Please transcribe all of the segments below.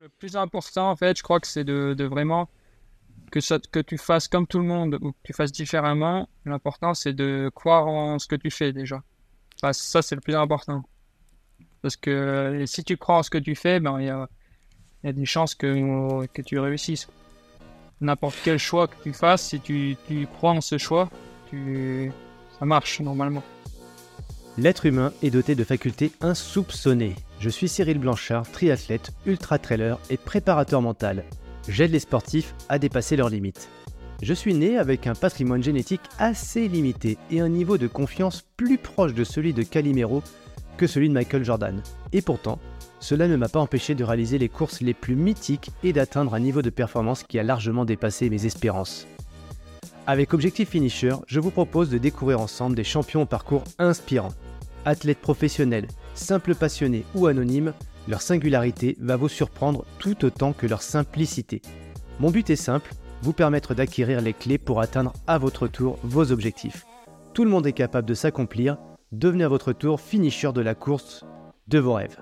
Le plus important, en fait, je crois que c'est de, vraiment que, tu fasses comme tout le monde ou que tu fasses différemment. L'important, c'est de croire en ce que tu fais déjà. Ça, c'est le plus important. Parce que euh, si tu crois en ce que tu fais, ben, il y, a, des chances que, que tu réussisses. N'importe quel choix que tu fasses, si tu, crois en ce choix, ça marche normalement. L'être humain est doté de facultés insoupçonnées. Je suis Cyril Blanchard, triathlète, ultra-trailer et préparateur mental. J'aide les sportifs à dépasser leurs limites. Je suis né avec un patrimoine génétique assez limité et un niveau de confiance plus proche de celui de Calimero que celui de Michael Jordan. Et pourtant, cela ne m'a pas empêché de réaliser les courses les plus mythiques et d'atteindre un niveau de performance qui a largement dépassé mes espérances. Avec Objectif Finisher, je vous propose de découvrir ensemble des champions au parcours inspirant. Athlètes professionnels, simples passionnés ou anonymes, leur singularité va vous surprendre tout autant que leur simplicité. Mon but est simple, vous permettre d'acquérir les clés pour atteindre à votre tour vos objectifs. Tout le monde est capable de s'accomplir, devenez à votre tour finisher de la course de vos rêves.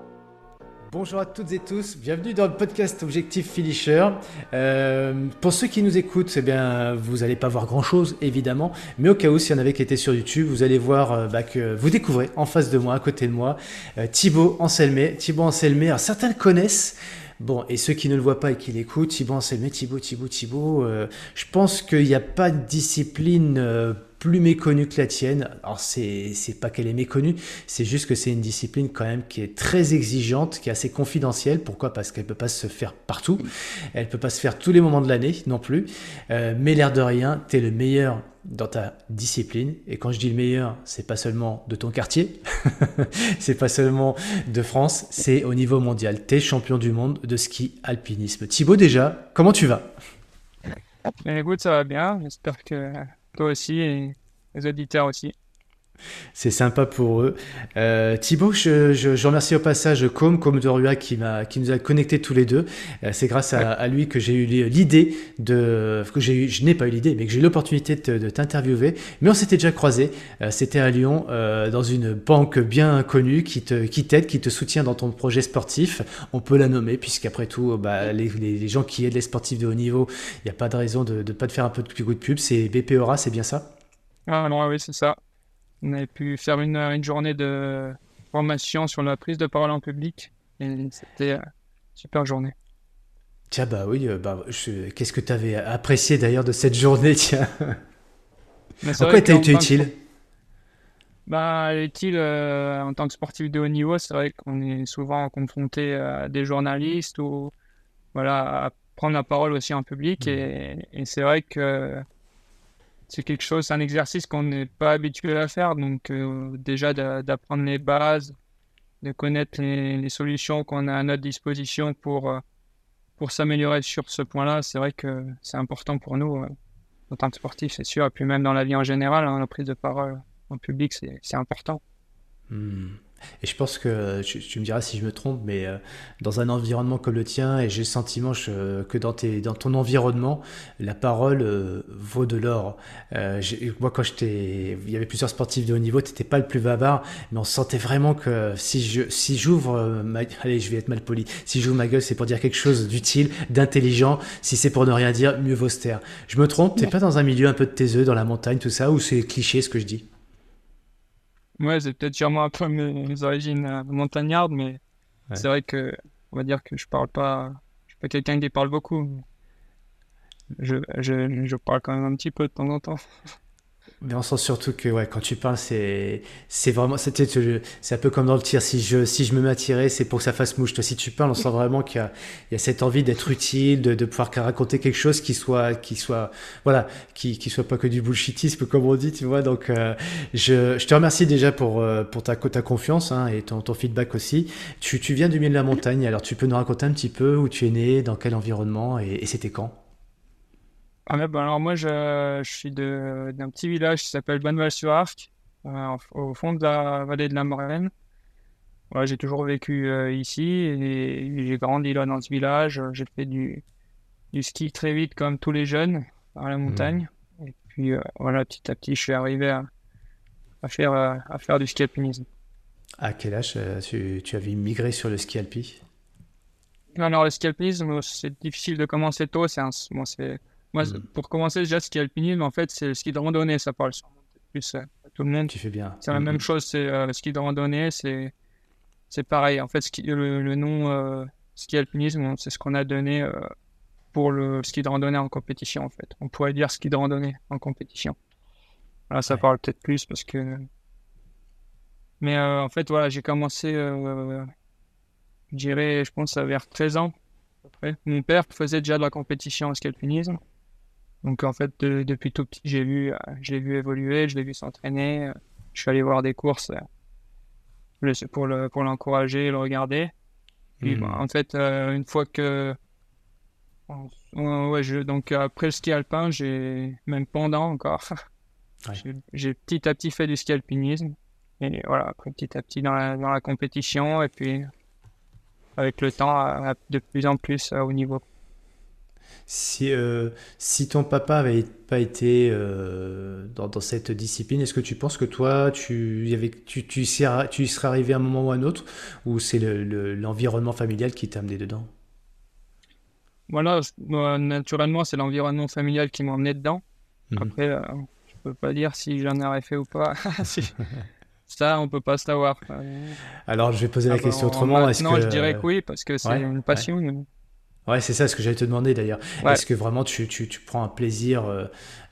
Bonjour à toutes et tous, bienvenue dans le podcast Objectif Finisher. Euh, pour ceux qui nous écoutent, eh bien, vous n'allez pas voir grand-chose évidemment, mais au cas où, s'il y en avait qui étaient sur YouTube, vous allez voir euh, bah, que vous découvrez en face de moi, à côté de moi, euh, Thibaut Anselmé. Thibaut Anselmé, certains le connaissent, Bon, et ceux qui ne le voient pas et qui l'écoutent, Thibaut Anselmé, Thibaut, Thibaut, Thibaut, je pense qu'il n'y a pas de discipline plus méconnue que la tienne. Alors, c'est, pas qu'elle est méconnue, c'est juste que c'est une discipline quand même qui est très exigeante, qui est assez confidentielle. Pourquoi? Parce qu'elle peut pas se faire partout. Elle peut pas se faire tous les moments de l'année non plus. Euh, mais l'air de rien, tu es le meilleur dans ta discipline. Et quand je dis le meilleur, c'est pas seulement de ton quartier, c'est pas seulement de France, c'est au niveau mondial. Tu es champion du monde de ski alpinisme. Thibaut, déjà, comment tu vas? Mais écoute, ça va bien. J'espère que toi aussi et les auditeurs aussi. C'est sympa pour eux. Euh, Thibaut, je, je, je, remercie au passage Com, Com de Rua qui, m'a, qui nous a connectés tous les deux. Euh, c'est grâce à, à, lui que j'ai eu l'idée de. que j'ai eu, je n'ai pas eu l'idée, mais que j'ai eu l'opportunité de, de, t'interviewer. Mais on s'était déjà croisés. Euh, c'était à Lyon, euh, dans une banque bien connue qui, te, qui t'aide, qui te soutient dans ton projet sportif. On peut la nommer, puisqu'après tout, bah, les, les, les, gens qui aident les sportifs de haut niveau, il n'y a pas de raison de ne pas te faire un peu de coup de pub. C'est BPORA, c'est bien ça? Ah non, oui, c'est ça. On avait pu faire une, une, journée de formation sur la prise de parole en public et c'était une super journée. Tiens, bah oui, bah, je... qu'est-ce que tu avais apprécié d'ailleurs de cette journée tiens? En quoi t'a été utile bah, utile euh, en tant que sportif de haut niveau, c'est vrai qu'on est souvent confronté à des journalistes ou voilà, à prendre la parole aussi en public. Mmh. Et, et c'est vrai que c'est quelque chose, un exercice qu'on n'est pas habitué à faire. Donc, euh, déjà d'apprendre les bases, de connaître les, les solutions qu'on a à notre disposition pour, euh, pour s'améliorer sur ce point-là, c'est vrai que c'est important pour nous euh, en tant que sportif, c'est sûr. Et puis, même dans la vie en général, hein, la prise de parole en public, c'est important. Mmh. Et je pense que tu, tu, me diras si je me trompe, mais euh, dans un environnement comme le tien, et j'ai le sentiment je, que dans, tes, dans ton environnement, la parole euh, vaut de l'or. Euh, moi, quand j'étais, il y avait plusieurs sportifs de haut niveau, tu n'étais pas le plus bavard, mais on sentait vraiment que si je, si j'ouvre, ma, allez, je vais être mal poli, si j'ouvre ma gueule, c'est pour dire quelque chose d'utile, d'intelligent. Si c'est pour ne rien dire, mieux vaut se taire. Je me trompe, t'es pas dans un milieu un peu de œufs, dans la montagne, tout ça, ou c'est cliché ce que je dis? Ouais, c'est peut-être sûrement un peu mes, origines euh, montagnardes, mais ouais. c'est vrai que, on va dire que je parle pas, je suis pas quelqu'un qui parle beaucoup. Je, je, je parle quand même un petit peu de temps en temps. Mais on sent surtout que ouais, quand tu parles, c'est vraiment c'est un peu comme dans le tir. Si je si je me mets à tirer, c'est pour que ça fasse mouche. Toi, si tu parles, on sent vraiment qu'il y y a cette envie d'être utile, de, de pouvoir raconter quelque chose qui soit qui soit voilà, qui qui soit pas que du bullshitisme comme on dit, tu vois. Donc euh, je, je te remercie déjà pour euh, pour ta ta confiance hein, et ton, ton feedback aussi. Tu tu viens du milieu de la montagne, alors tu peux nous raconter un petit peu où tu es né, dans quel environnement et, et c'était quand? Ah bah, alors moi je, je suis d'un petit village qui s'appelle Bonneval-sur-Arc, euh, au fond de la vallée de la Morlaine. Ouais, j'ai toujours vécu euh, ici et j'ai grandi là dans ce village. J'ai fait du, du ski très vite comme tous les jeunes à la montagne. Mmh. Et puis euh, voilà, petit à petit je suis arrivé à, à faire, à faire du ski alpinisme. À quel âge tu, tu avais migré sur le ski alpi? Alors, le ski alpinisme, c'est difficile de commencer tôt. C'est moi, c'est... Moi, Mm. pour commencer, déjà, ski alpinisme, en fait, c'est le ski de randonnée. Ça parle plus euh, tout le monde. Tu fais bien. C'est la Mm, même mm. chose, c'est euh, le ski de randonnée, c'est c'est pareil. En fait, ski- le, le nom euh, ski alpinisme, c'est ce qu'on a donné euh, pour le ski de randonnée en compétition, en fait. On pourrait dire ski de randonnée en compétition. Voilà, ça Ouais. parle peut-être plus parce que. Mais euh, en fait, voilà, j'ai commencé, euh, je dirais, je pense, vers 13 ans. à peu près. Mon père faisait déjà de la compétition en ski alpinisme. Donc, en fait, de- depuis tout petit, j'ai vu, euh, je l'ai vu évoluer, je l'ai vu s'entraîner. euh, je suis allé voir des courses euh, pour le, pour l'encourager, le regarder. Puis, Mm. bah, en fait, euh, une fois que. Ouais, ouais, je, donc après le ski alpin, j'ai même pendant encore. Ouais. j'ai- petit à petit fait du ski alpinisme. Et voilà, après petit à petit dans la, dans la compétition. Et puis avec le temps, à- à- de plus en plus haut niveau. Si, euh, si ton papa avait pas été euh, dans, dans cette discipline, est-ce que tu penses que toi, tu, y avait, tu, tu, serais, tu y serais arrivé à un moment ou à un autre, ou c'est le- le- l'environnement familial qui t'a amené dedans? Voilà, moi, naturellement, c'est l'environnement familial qui m'a emmené dedans. Mhm. Après, euh, je peux pas dire si j'en aurais fait ou pas. Si- Ça, on peut pas savoir. Euh, Alors, je vais poser la ah question en- autrement. Est-ce que, je dirais que oui, parce que c'est ouais, une passion. Ouais, c'est ça ce que j'allais te demander d'ailleurs. Ouais. Est-ce que vraiment tu, tu, tu prends un plaisir euh,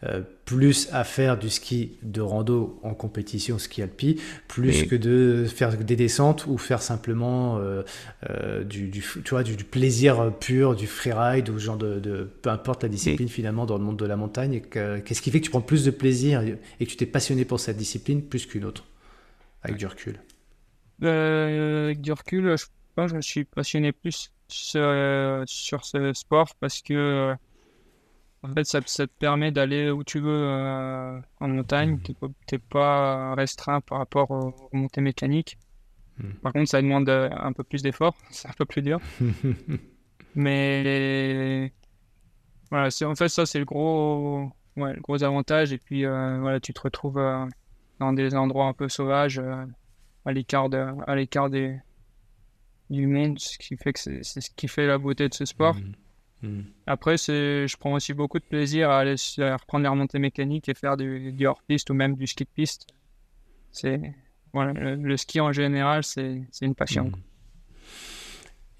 euh, plus à faire du ski de rando en compétition, ski alpi, plus que de faire des descentes ou faire simplement euh, du, du, tu vois, du, du plaisir pur, du freeride ou genre de, de- peu importe la discipline finalement dans le monde de la montagne. Qu'est-ce qui fait que tu prends plus de plaisir et que tu t'es passionné pour cette discipline plus qu'une autre avec du recul? Avec du recul, je pense que je me suis passionné plus sur, euh, sur ce sport parce que euh, en fait, ça, ça te permet d'aller où tu veux euh, en montagne. T'es pas, t'es pas restreint par rapport aux montées mécaniques. Mhm. Par contre, ça demande un peu plus d'effort, c'est un peu plus dur. Mais voilà, en fait ça, c'est le gros, ouais, le gros avantage. Et puis euh, voilà, tu te retrouves euh, dans des endroits un peu sauvages, à l'écart de, à l'écart des du monde, ce qui fait que c'est ce qui fait la beauté de ce sport. Mhm. Mhm. Après, c'est, je prends aussi beaucoup de plaisir à aller à reprendre les remontées mécaniques et faire du, du hors-piste ou même du ski de piste. C'est voilà, le, le ski en général, c'est c'est une passion. Mhm.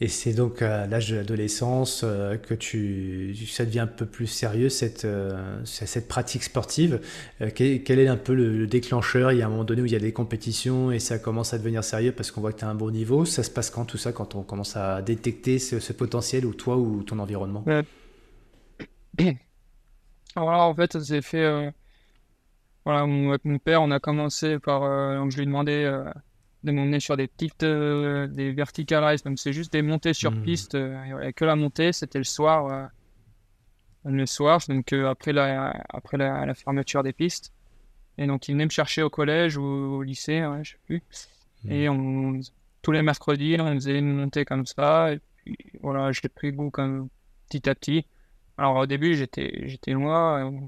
Et c'est donc à l'âge de l'adolescence euh, que tu, ça devient un peu plus sérieux cette, euh, cette pratique sportive. Euh, quel, est un peu le, le déclencheur? Il y a un moment donné où il y a des compétitions et ça commence à devenir sérieux parce qu'on voit que tu as un bon niveau. Ça se passe quand tout ça, quand on commence à détecter ce, potentiel ou toi ou ton environnement? Alors là, en fait, ça s'est fait. euh, voilà, avec mon père, on a commencé par. donc je lui ai demandé euh, de m'emmener sur des petites. euh, des vertical races. Donc c'est juste des montées sur Mhm. piste. euh, et voilà, que la montée, c'était le soir. euh, le soir, donc euh, après, la, après la, la fermeture des pistes. Et donc il venait me chercher au collège ou au lycée, ouais, je sais plus. Et on, tous les mercredis, on faisait une montée comme ça. Et puis voilà, j'ai pris goût comme petit à petit. Alors au début, j'étais j'étais loin, euh,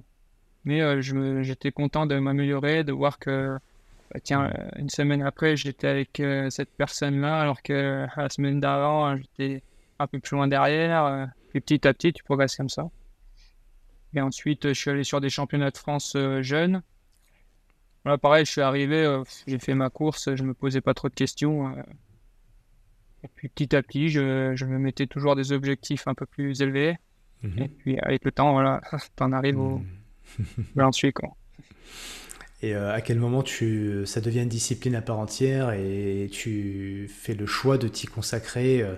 mais j'étais content de m'améliorer, de voir que tiens, euh, une semaine après, j'étais avec euh, cette personne-là, alors que la semaine d'avant, euh, j'étais un peu plus loin derrière. euh, puis petit à petit, tu progresses comme ça. Et ensuite, euh, je suis allé sur des championnats de France euh, jeunes. Voilà, pareil, je suis arrivé, euh, j'ai fait ma course, je me posais pas trop de questions. euh. Et puis petit à petit, je, je me mettais toujours des objectifs un peu plus élevés. Mhm. Et puis avec le temps, voilà, t'en arrives au Grand Suisse, quoi. Et euh, à quel moment tu, ça devient une discipline à part entière et tu fais le choix de t'y consacrer, euh,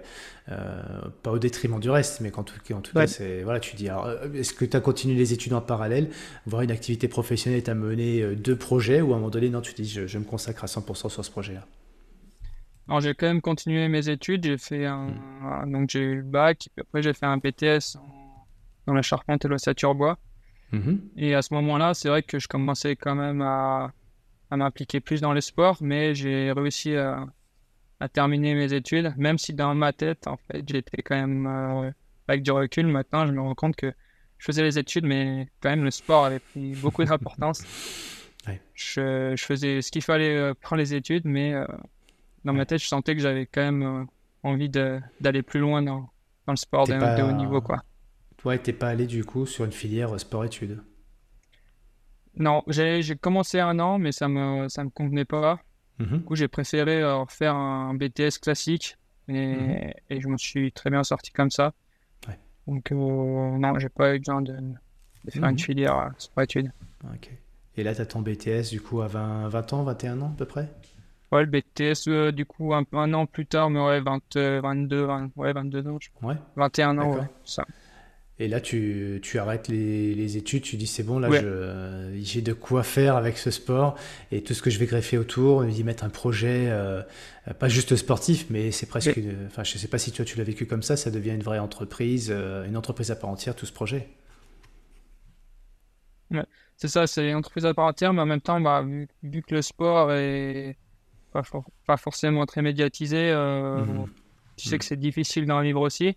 euh, pas au détriment du reste, mais qu'en tout, en tout Ouais. cas, c'est, voilà, tu dis, est-ce que tu as continué les études en parallèle, voir une activité professionnelle t'a mené euh, deux projets, ou à un moment donné, non, tu dis, je, je me consacre à 100% sur ce projet-là? Alors j'ai quand même continué mes études, j'ai fait un, un- donc j'ai eu le bac, puis après j'ai fait un BTS en- dans la charpente et l'ossature bois. Mhm. Et à ce moment-là, c'est vrai que je commençais quand même à, à m'impliquer plus dans le sport, mais j'ai réussi à, à terminer mes études, même si dans ma tête, en fait, j'étais quand même, euh, avec du recul, maintenant, je me rends compte que je faisais les études, mais quand même, le sport avait pris beaucoup d'importance. Ouais. Je, je faisais ce qu'il fallait euh, pour les études, mais euh, dans ma tête, je sentais que j'avais quand même euh, envie de- d'aller plus loin dans, dans le sport de, haut niveau. Quoi. Toi, t'es pas allé du coup sur une filière sport-études? Non, j'ai commencé un an, mais ça me, ça me convenait pas. Mhm. Du coup, j'ai préféré euh, faire un BTS classique et, mhm. et, je me suis très bien sorti comme ça. Donc, euh, non, j'ai pas eu besoin de, faire une mhm. filière sport-études. Ok. Et là, tu as ton BTS du coup à 20, 20 ans, 21 ans à peu près? Ouais, le BTS, euh, du coup, un, un, an plus tard, mais ouais, 20, 22, ouais, 22 ans, je crois. Ouais. 21 ans, ouais, ça. Et là, tu, tu arrêtes les, les, études, tu dis c'est bon, là, j'ai de quoi faire avec ce sport et tout ce que je vais greffer autour, y mettre un projet, euh, pas juste sportif, mais c'est presque. Enfin, je sais pas si toi tu l'as vécu comme ça, ça devient une vraie entreprise, euh, une entreprise à part entière, tout ce projet. Ouais, c'est ça, c'est une entreprise à part entière, mais en même temps, bah, vu, vu, que le sport est pas, pas forcément très médiatisé, euh, mmh. tu sais mmh. que c'est difficile d'en vivre aussi.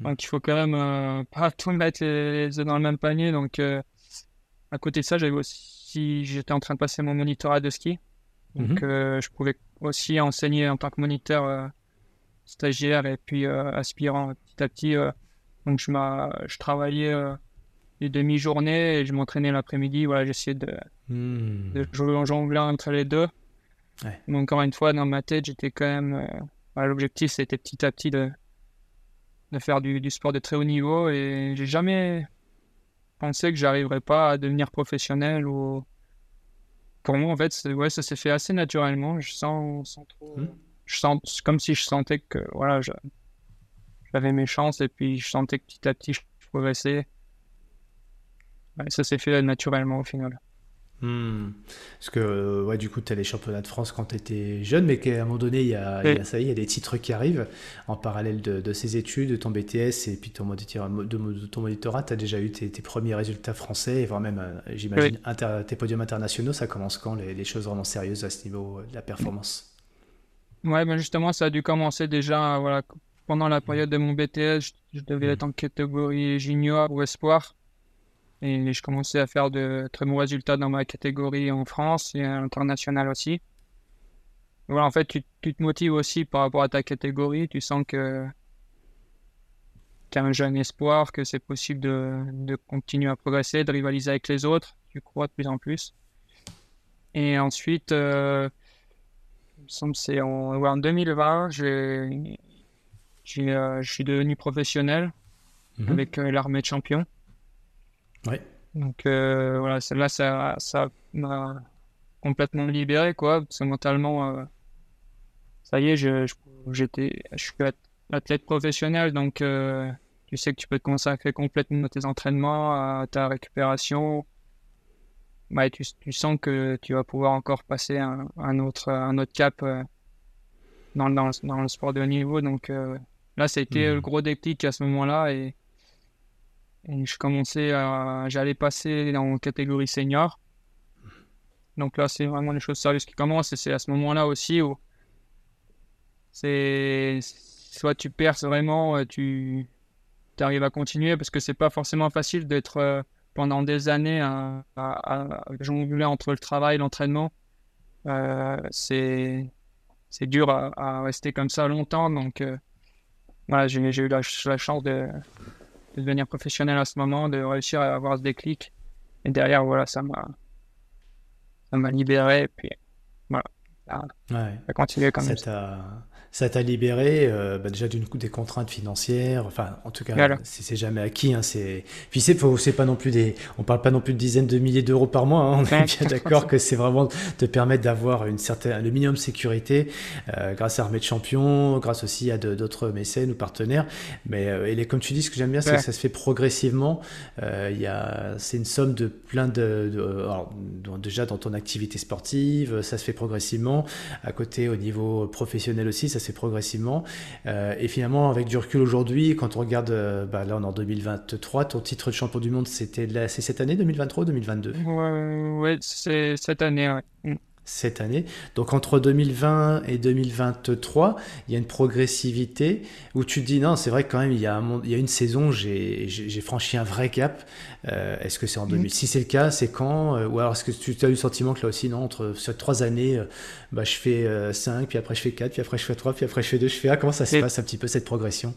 Mm. Donc il faut quand même euh, pas tout mettre les, dans le même panier. Donc euh, à côté de ça, j'avais aussi, j'étais en train de passer mon monitorat de ski. Donc mm-hmm. euh, je pouvais aussi enseigner en tant que moniteur stagiaire et puis aspirant petit à petit. donc je, je travaillais les demi-journées et je m'entraînais l'après-midi. Voilà, j'essayais de, mm. de jouer en jongler entre les deux. Mais encore une fois, dans ma tête, j'étais quand même. L'objectif, c'était petit à petit de, de faire du, du, sport de très haut niveau et j'ai jamais pensé que j'arriverais pas à devenir professionnel ou pour moi en fait ouais ça s'est fait assez naturellement. Je sens, sans trop je sens comme si je sentais que voilà j'avais mes chances et puis je sentais que petit à petit je progressais ouais, ça s'est fait naturellement au final Hmm. Parce que, euh, ouais, du coup, tu as les championnats de France quand tu étais jeune, mais qu'à un moment donné, il y, a, ça y il y a des titres qui arrivent en parallèle de, ces études, de ton BTS et puis ton, de, ton monitorat. Tu as déjà eu tes, premiers résultats français et voire même, euh, j'imagine, tes podiums internationaux. Ça commence quand les, choses vraiment sérieuses à ce niveau de la performance? Ouais, ben justement, ça a dû commencer déjà voilà, pendant la période de mon BTS. Je, je devais hmm. être en catégorie junior ou espoir. Et je commençais à faire de très bons résultats dans ma catégorie en France et à l'international aussi. Voilà, en fait, tu, tu, te motives aussi par rapport à ta catégorie. Tu sens que tu as un jeune espoir, que c'est possible de, de, continuer à progresser, de rivaliser avec les autres. Tu crois de plus en plus. Et ensuite, euh, c'est en, en 2020, j'ai, euh, je suis devenu professionnel mhm. avec euh, l'armée de champions. Donc euh, voilà, celle-là, ça, ça m'a complètement libéré, quoi. Parce que mentalement, euh, ça y est, je, j'étais, je suis athlète professionnel, donc euh, tu sais que tu peux te consacrer complètement à tes entraînements, à ta récupération. Bah, tu, tu, sens que tu vas pouvoir encore passer un, un autre, un autre cap dans, dans, dans, le sport de haut niveau. Donc là, ça a été le mmh. gros déclic à ce moment-là. Et, je commençais. J'allais passer dans catégorie senior. Donc là, c'est vraiment les choses sérieuses qui commencent. Et c'est à ce moment-là aussi où. C'est. Soit tu perces vraiment, euh, tu, arrives à continuer parce que c'est pas forcément facile d'être euh, pendant des années à, jongler entre le travail et l'entraînement. Euh, c'est c'est dur à, rester comme ça longtemps. Donc voilà, j'ai eu la chance de, de devenir professionnel à ce moment, de réussir à avoir ce déclic. Et derrière, voilà, ça m'a, ça m'a libéré. Et puis, voilà, ça, ouais. a continué comme ça ça t'a libéré euh, bah déjà d'une des contraintes financières enfin en tout cas c'est jamais acquis hein, c'est puis c'est pas non plus des on parle pas non plus de dizaines de milliers d'euros par mois hein, on est bien d'accord que c'est vraiment te permettre d'avoir une certaine le minimum de sécurité euh, grâce à Armée de Champions grâce aussi à d'autres mécènes ou partenaires. Mais euh, et les, comme tu dis ce que j'aime bien c'est que ça se fait progressivement. Il c'est une somme de plein de, de alors, déjà dans ton activité sportive ça se fait progressivement. À côté au niveau professionnel aussi ça progressivement. Euh, et finalement, avec du recul aujourd'hui, quand on regarde, euh, bah, là on est en 2023, ton titre de champion du monde, c'était c'est cette année 2023 ou 2022 Ouais, c'est cette année. Mm cette année. Donc entre 2020 et 2023, il y a une progressivité où tu te dis non, c'est vrai que quand même, il y a, il y a une saison, j'ai franchi un vrai cap. Euh, est-ce que c'est en 2000 mm. Si c'est le cas, c'est quand euh, Ou alors est-ce que tu as eu le sentiment que là aussi, non, entre sur trois années, euh, bah, je fais 5, puis après je fais 4, puis après je fais 3, puis après je fais 2, je fais A Comment ça se passe un petit peu cette progression?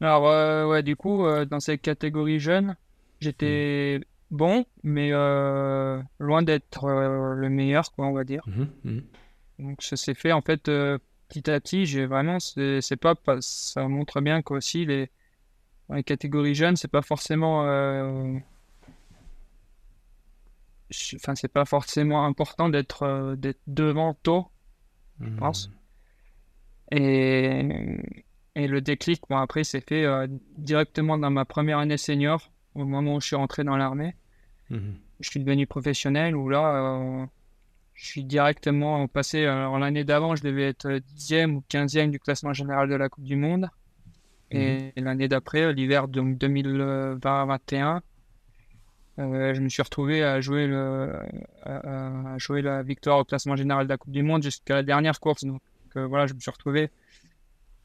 Alors, euh, ouais, du coup, euh, dans cette catégorie jeune, j'étais bon, mais euh, loin d'être euh, le meilleur, quoi, on va dire. Mhm, mhm. Donc, ça s'est fait, en fait, euh, petit à petit. J'ai vraiment, c'est pas, pas- ça montre bien qu'aussi, les, dans les catégories jeunes, c'est pas forcément, enfin, c'est pas forcément important d'être devant tôt, je pense. Et, et le déclic, bon, après, c'est fait directement dans ma première année senior, au moment où je suis rentré dans l'armée. Mhm. Je suis devenu professionnel, où là, euh, je suis directement passé. Alors, l'année d'avant, je devais être 10e ou 15e du classement général de la Coupe du Monde. Et l'année d'après, l'hiver donc 2020-21, euh, je me suis retrouvé à jouer, le, à, à jouer la victoire au classement général de la Coupe du Monde jusqu'à la dernière course. Donc euh, voilà, je me suis retrouvé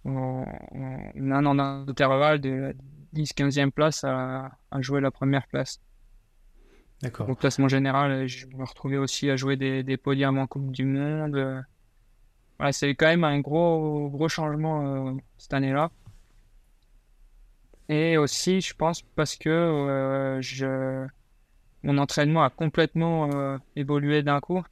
en, en un an d'intervalle de 10-15e place à, à jouer la première place D'accord. au classement général. et Je me retrouvais aussi à jouer des, des podiums en Coupe du Monde. Euh, Voilà, c'est quand même un gros, gros changement euh, cette année-là. Et aussi, je pense, parce que euh, je... mon entraînement a complètement euh, évolué d'un coup.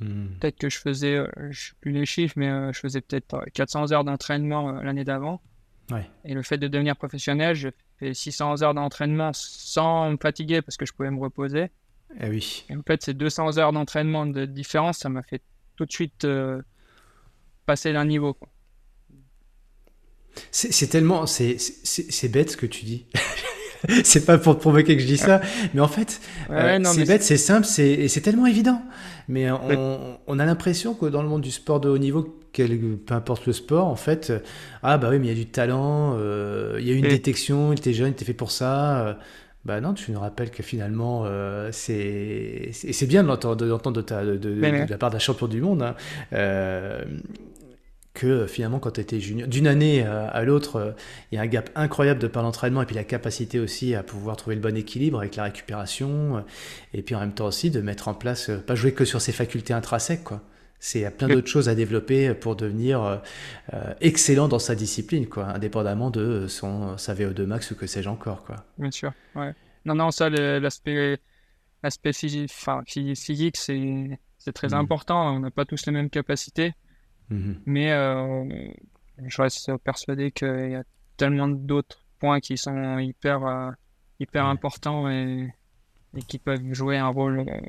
Mhm. Peut-être que je faisais, euh, je sais plus les chiffres, mais euh, je faisais peut-être euh, 400 heures d'entraînement euh, l'année d'avant. Ouais. Et le fait de devenir professionnel, je fais 600 heures d'entraînement sans me fatiguer parce que je pouvais me reposer. Eh oui. Et en fait, ces 200 heures d'entraînement de différence, ça m'a fait tout de suite euh, passer d'un niveau. quoi. C'est c'est tellement. C'est c'est- c'est bête ce que tu dis. c'est pas pour te provoquer que je dis ça, mais en fait, Ouais, euh, c'est bête, c'est simple, c'est et c'est tellement évident. Mais on, on a l'impression que dans le monde du sport de haut niveau, quel, peu importe le sport, en fait, euh, ah bah oui, mais il y a du talent, euh, il y a une détection, il était jeune, il était fait pour ça. euh, bah non, tu nous rappelles que finalement, euh, c'est bien de l'entendre de, la part d'un champion du monde. hein, euh, que finalement quand tu étais junior, d'une année à, à l'autre, euh, il y a un gap incroyable de par l'entraînement et puis la capacité aussi à pouvoir trouver le bon équilibre avec la récupération euh, et puis en même temps aussi de mettre en place, euh, pas jouer que sur ses facultés intrinsèques quoi. C'est il y a plein d'autres choses à développer pour devenir euh, euh, excellent dans sa discipline quoi, indépendamment de son sa VO2 max ou que sais-je encore quoi. Bien sûr. Ouais. Non, non, ça, l'aspect, l'aspect physique, enfin, phy- physique, c'est, c'est très Mhm. important. On n'a pas tous les mêmes capacités, Mhm. mais euh, je reste persuadé qu'il y a tellement d'autres points qui sont hyper, euh, hyper Ouais. importants et, et qui peuvent jouer un rôle. euh,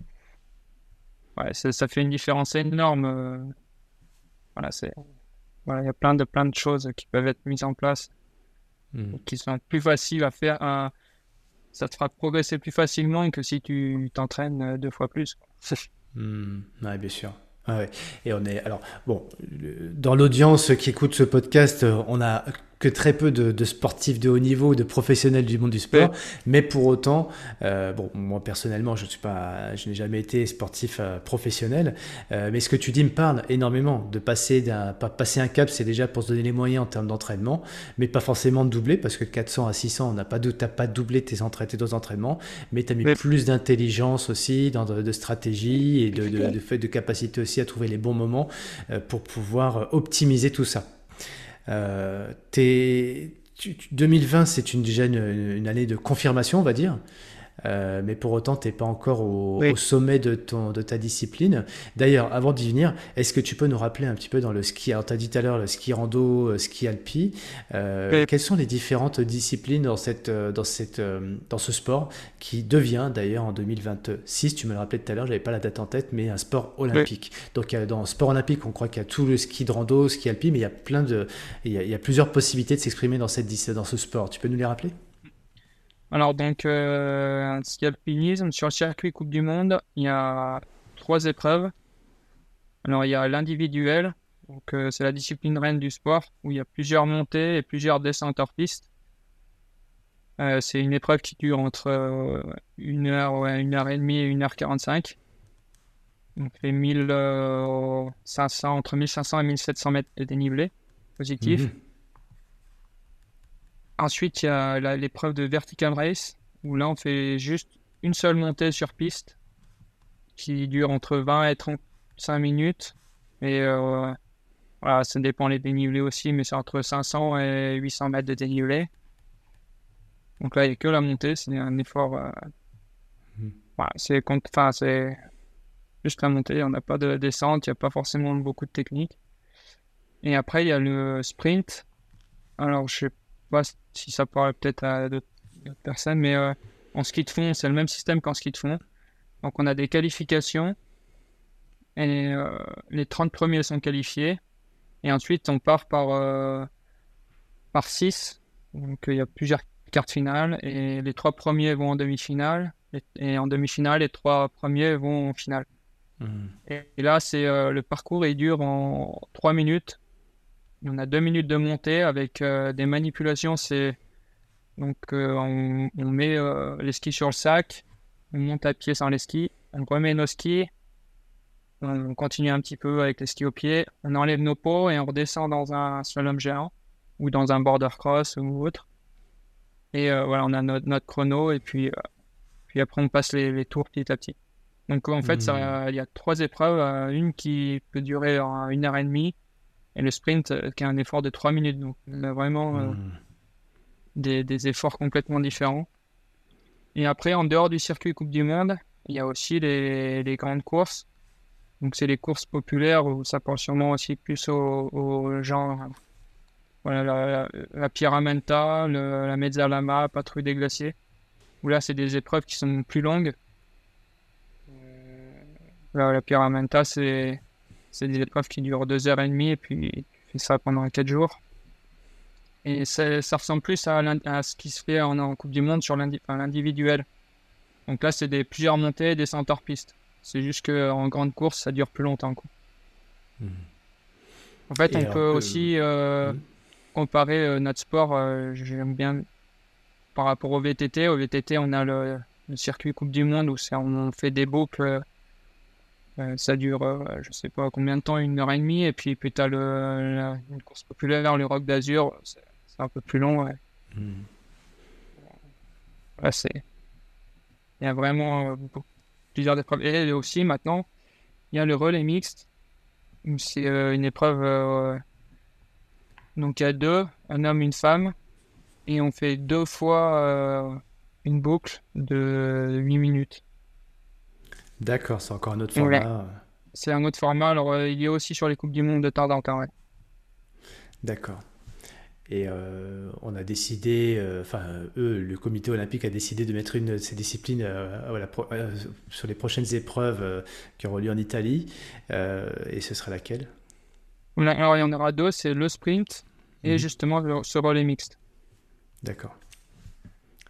ouais, ça, ça fait une différence énorme. voilà, c'est, voilà, il y a plein de, plein de choses qui peuvent être mises en place Mhm. qui sont plus faciles à faire. à- Ça te fera progresser plus facilement que si tu t'entraînes deux fois plus. Hmm, ouais, bien sûr. Et on est alors bon dans l'audience qui écoute ce podcast, euh, on a que très peu de, de sportifs de haut niveau, de professionnels du monde du sport, mais pour autant, euh, bon moi personnellement je suis pas, je n'ai jamais été sportif euh, professionnel, euh, mais ce que tu dis me parle énormément. De passer d'un pas passer un cap, c'est déjà pour se donner les moyens en termes d'entraînement, mais pas forcément de doubler parce que 400 à 600, on n'a pas de, t'as pas doublé tes entraînements, tes entraînements, mais tu as mis plus d'intelligence aussi, dans de, de stratégie et de, de, de capacité aussi à trouver les bons moments euh, pour pouvoir euh, optimiser tout ça. Euh, tu- tu- 2020, c'est une, déjà une, une année de confirmation, on va dire. Euh, mais pour autant, tu n'es pas encore au, Oui. au sommet de, ton, de ta discipline. D'ailleurs, avant d'y venir, est-ce que tu peux nous rappeler un petit peu dans le ski Alors, tu as dit tout à l'heure le ski rando, euh, ski alpi. Euh, Oui. Quelles sont les différentes disciplines dans, cette, dans, cette, dans ce sport qui devient d'ailleurs en 2026, tu me le rappelais tout à l'heure, j'avais pas la date en tête, mais un sport olympique. Donc, dans le sport olympique, on croit qu'il y a tout le ski de rando, ski alpi, mais il y a plein de, il y a, il y a plusieurs possibilités de s'exprimer dans, cette, dans ce sport. Tu peux nous les rappeler? Alors, donc, euh, ski alpinisme sur le circuit Coupe du Monde, il y a trois épreuves. Alors, il y a l'individuel, donc euh, c'est la discipline reine du sport, où il y a plusieurs montées et plusieurs descentes hors piste. Euh, c'est une épreuve qui dure entre euh, une heure, ouais, une heure et demie et une heure quarante-cinq. Donc, fait 1500, entre 1500 et 1700 mètres de dénivelé positif. Mhm. Ensuite, il y a la- l'épreuve de vertical race, où là, on fait juste une seule montée sur piste, qui dure entre 20 et 35 minutes. Et euh, voilà, ça dépend les dénivelés aussi, mais c'est entre 500 et 800 mètres de dénivelé. Donc là, il n'y a que la montée, c'est un effort. Euh, Mhm. voilà, c'est enfin, c'est juste la montée, on n'a pas de descente, il n'y a pas forcément beaucoup de technique. Et après, il y a le sprint. Alors, je sais pas si ça parle peut-être à d'autres personnes, mais euh, en ski de fond, c'est le même système qu'en ski de fond. Donc, on a des qualifications et euh, les 30 premiers sont qualifiés. Et ensuite, on part par, euh, par 6. Donc, il y a plusieurs cartes finales et les trois premiers vont en demi-finale. Et, et en demi-finale, les trois premiers vont en finale. Mhm. Et, et là, c'est le parcours, il dure en 3 minutes. On a 2 minutes de montée avec euh, des manipulations. C'est donc euh, on, on met euh, les skis sur le sac, on monte à pied sans les skis, on remet nos skis, on continue un petit peu avec les skis au pied, on enlève nos pots et on redescend dans un slalom géant ou dans un border cross ou autre. Et voilà, on a notre, notre chrono et puis, puis après on passe les, les tours petit à petit. Donc en fait, ça- il y a trois épreuves, une qui peut durer une heure et demie et le sprint euh, qui a un effort de trois minutes. Donc on a vraiment euh, Mhm. des, des efforts complètement différents. Et après, en dehors du circuit Coupe du Monde, il y a aussi les, les grandes courses. Donc, c'est les courses populaires où ça parle sûrement aussi plus aux, aux gens. euh, Voilà, la, la Pyramenta, le- la Mezzalama, Patrouille des glaciers. Où là, c'est des épreuves qui sont plus longues. Euh, là, la Pyramenta, c'est c'est des épreuves qui durent deux heures et demie et puis tu fais ça pendant quatre jours. Et ça, ça ressemble plus à, ce qui se fait en, en Coupe du Monde sur l'individuel. Donc là, c'est des plusieurs montées et descentes hors piste. C'est juste qu'en grande course, ça dure plus longtemps. quoi. Mhm. En fait, Et on peut que- aussi euh, Mhm. comparer euh, notre sport, euh, j'aime bien, par rapport au VTT. Au VTT, on a le, le circuit Coupe du Monde où on fait des boucles. Euh, ça dure, euh, je sais pas combien de temps, une heure et demie. Et puis, puis tu as le, la- une course populaire, le Rock d'Azur. C'est un peu plus long. ouais. Mhm. Ouais, c'est... Il y a vraiment euh, beaucoup- plusieurs épreuves. Et aussi, maintenant, il y a le relais mixte. C'est euh, une épreuve. euh, Donc, il y a deux, un homme, une femme. Et on fait deux fois euh, une boucle de 8 minutes. D'accord, c'est encore un autre Ouais. format. C'est un autre format. Alors, euh, il y a aussi sur les Coupes du Monde de temps en temps. ouais. D'accord. Et euh, on a décidé, euh, enfin eux, le comité olympique a décidé de mettre une de ces disciplines euh, pro- euh, sur les prochaines épreuves euh, qui auront lieu en Italie. Euh, et ce sera laquelle? Alors, il y en aura deux c'est le sprint et Mhm. justement ce relais mixte. D'accord.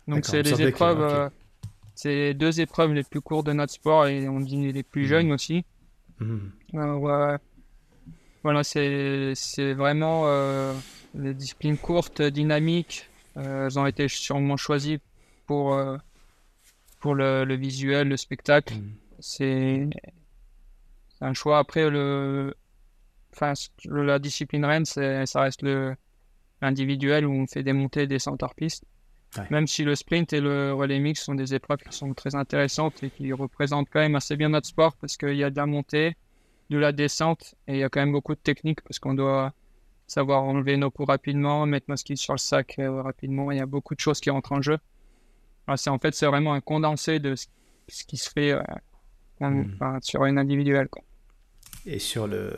Donc c'est les épreuves. C'est les deux épreuves les plus courtes de notre sport et on dit les plus Mhm. jeunes aussi. Alors, euh, voilà, c'est vraiment euh, des disciplines courtes, dynamiques. Euh, elles ont été sûrement choisies pour euh, pour le, le visuel, le spectacle. Mhm. C'est un choix. Après le, enfin la discipline reine, ça reste l'individuel où on fait des montées et des descentes hors piste. Ouais. Même si le sprint et le relais mix sont des épreuves qui sont très intéressantes et qui représentent quand même assez bien notre sport parce qu'il y a de la montée, de la descente et il y a quand même beaucoup de technique parce qu'on doit savoir enlever nos coups rapidement, mettre nos skis sur le sac euh, rapidement. Il y a beaucoup de choses qui rentrent en jeu. Alors, c'est en fait c'est vraiment un condensé de ce, qui se fait euh, en- enfin, sur une individuelle. Quoi. Et sur le,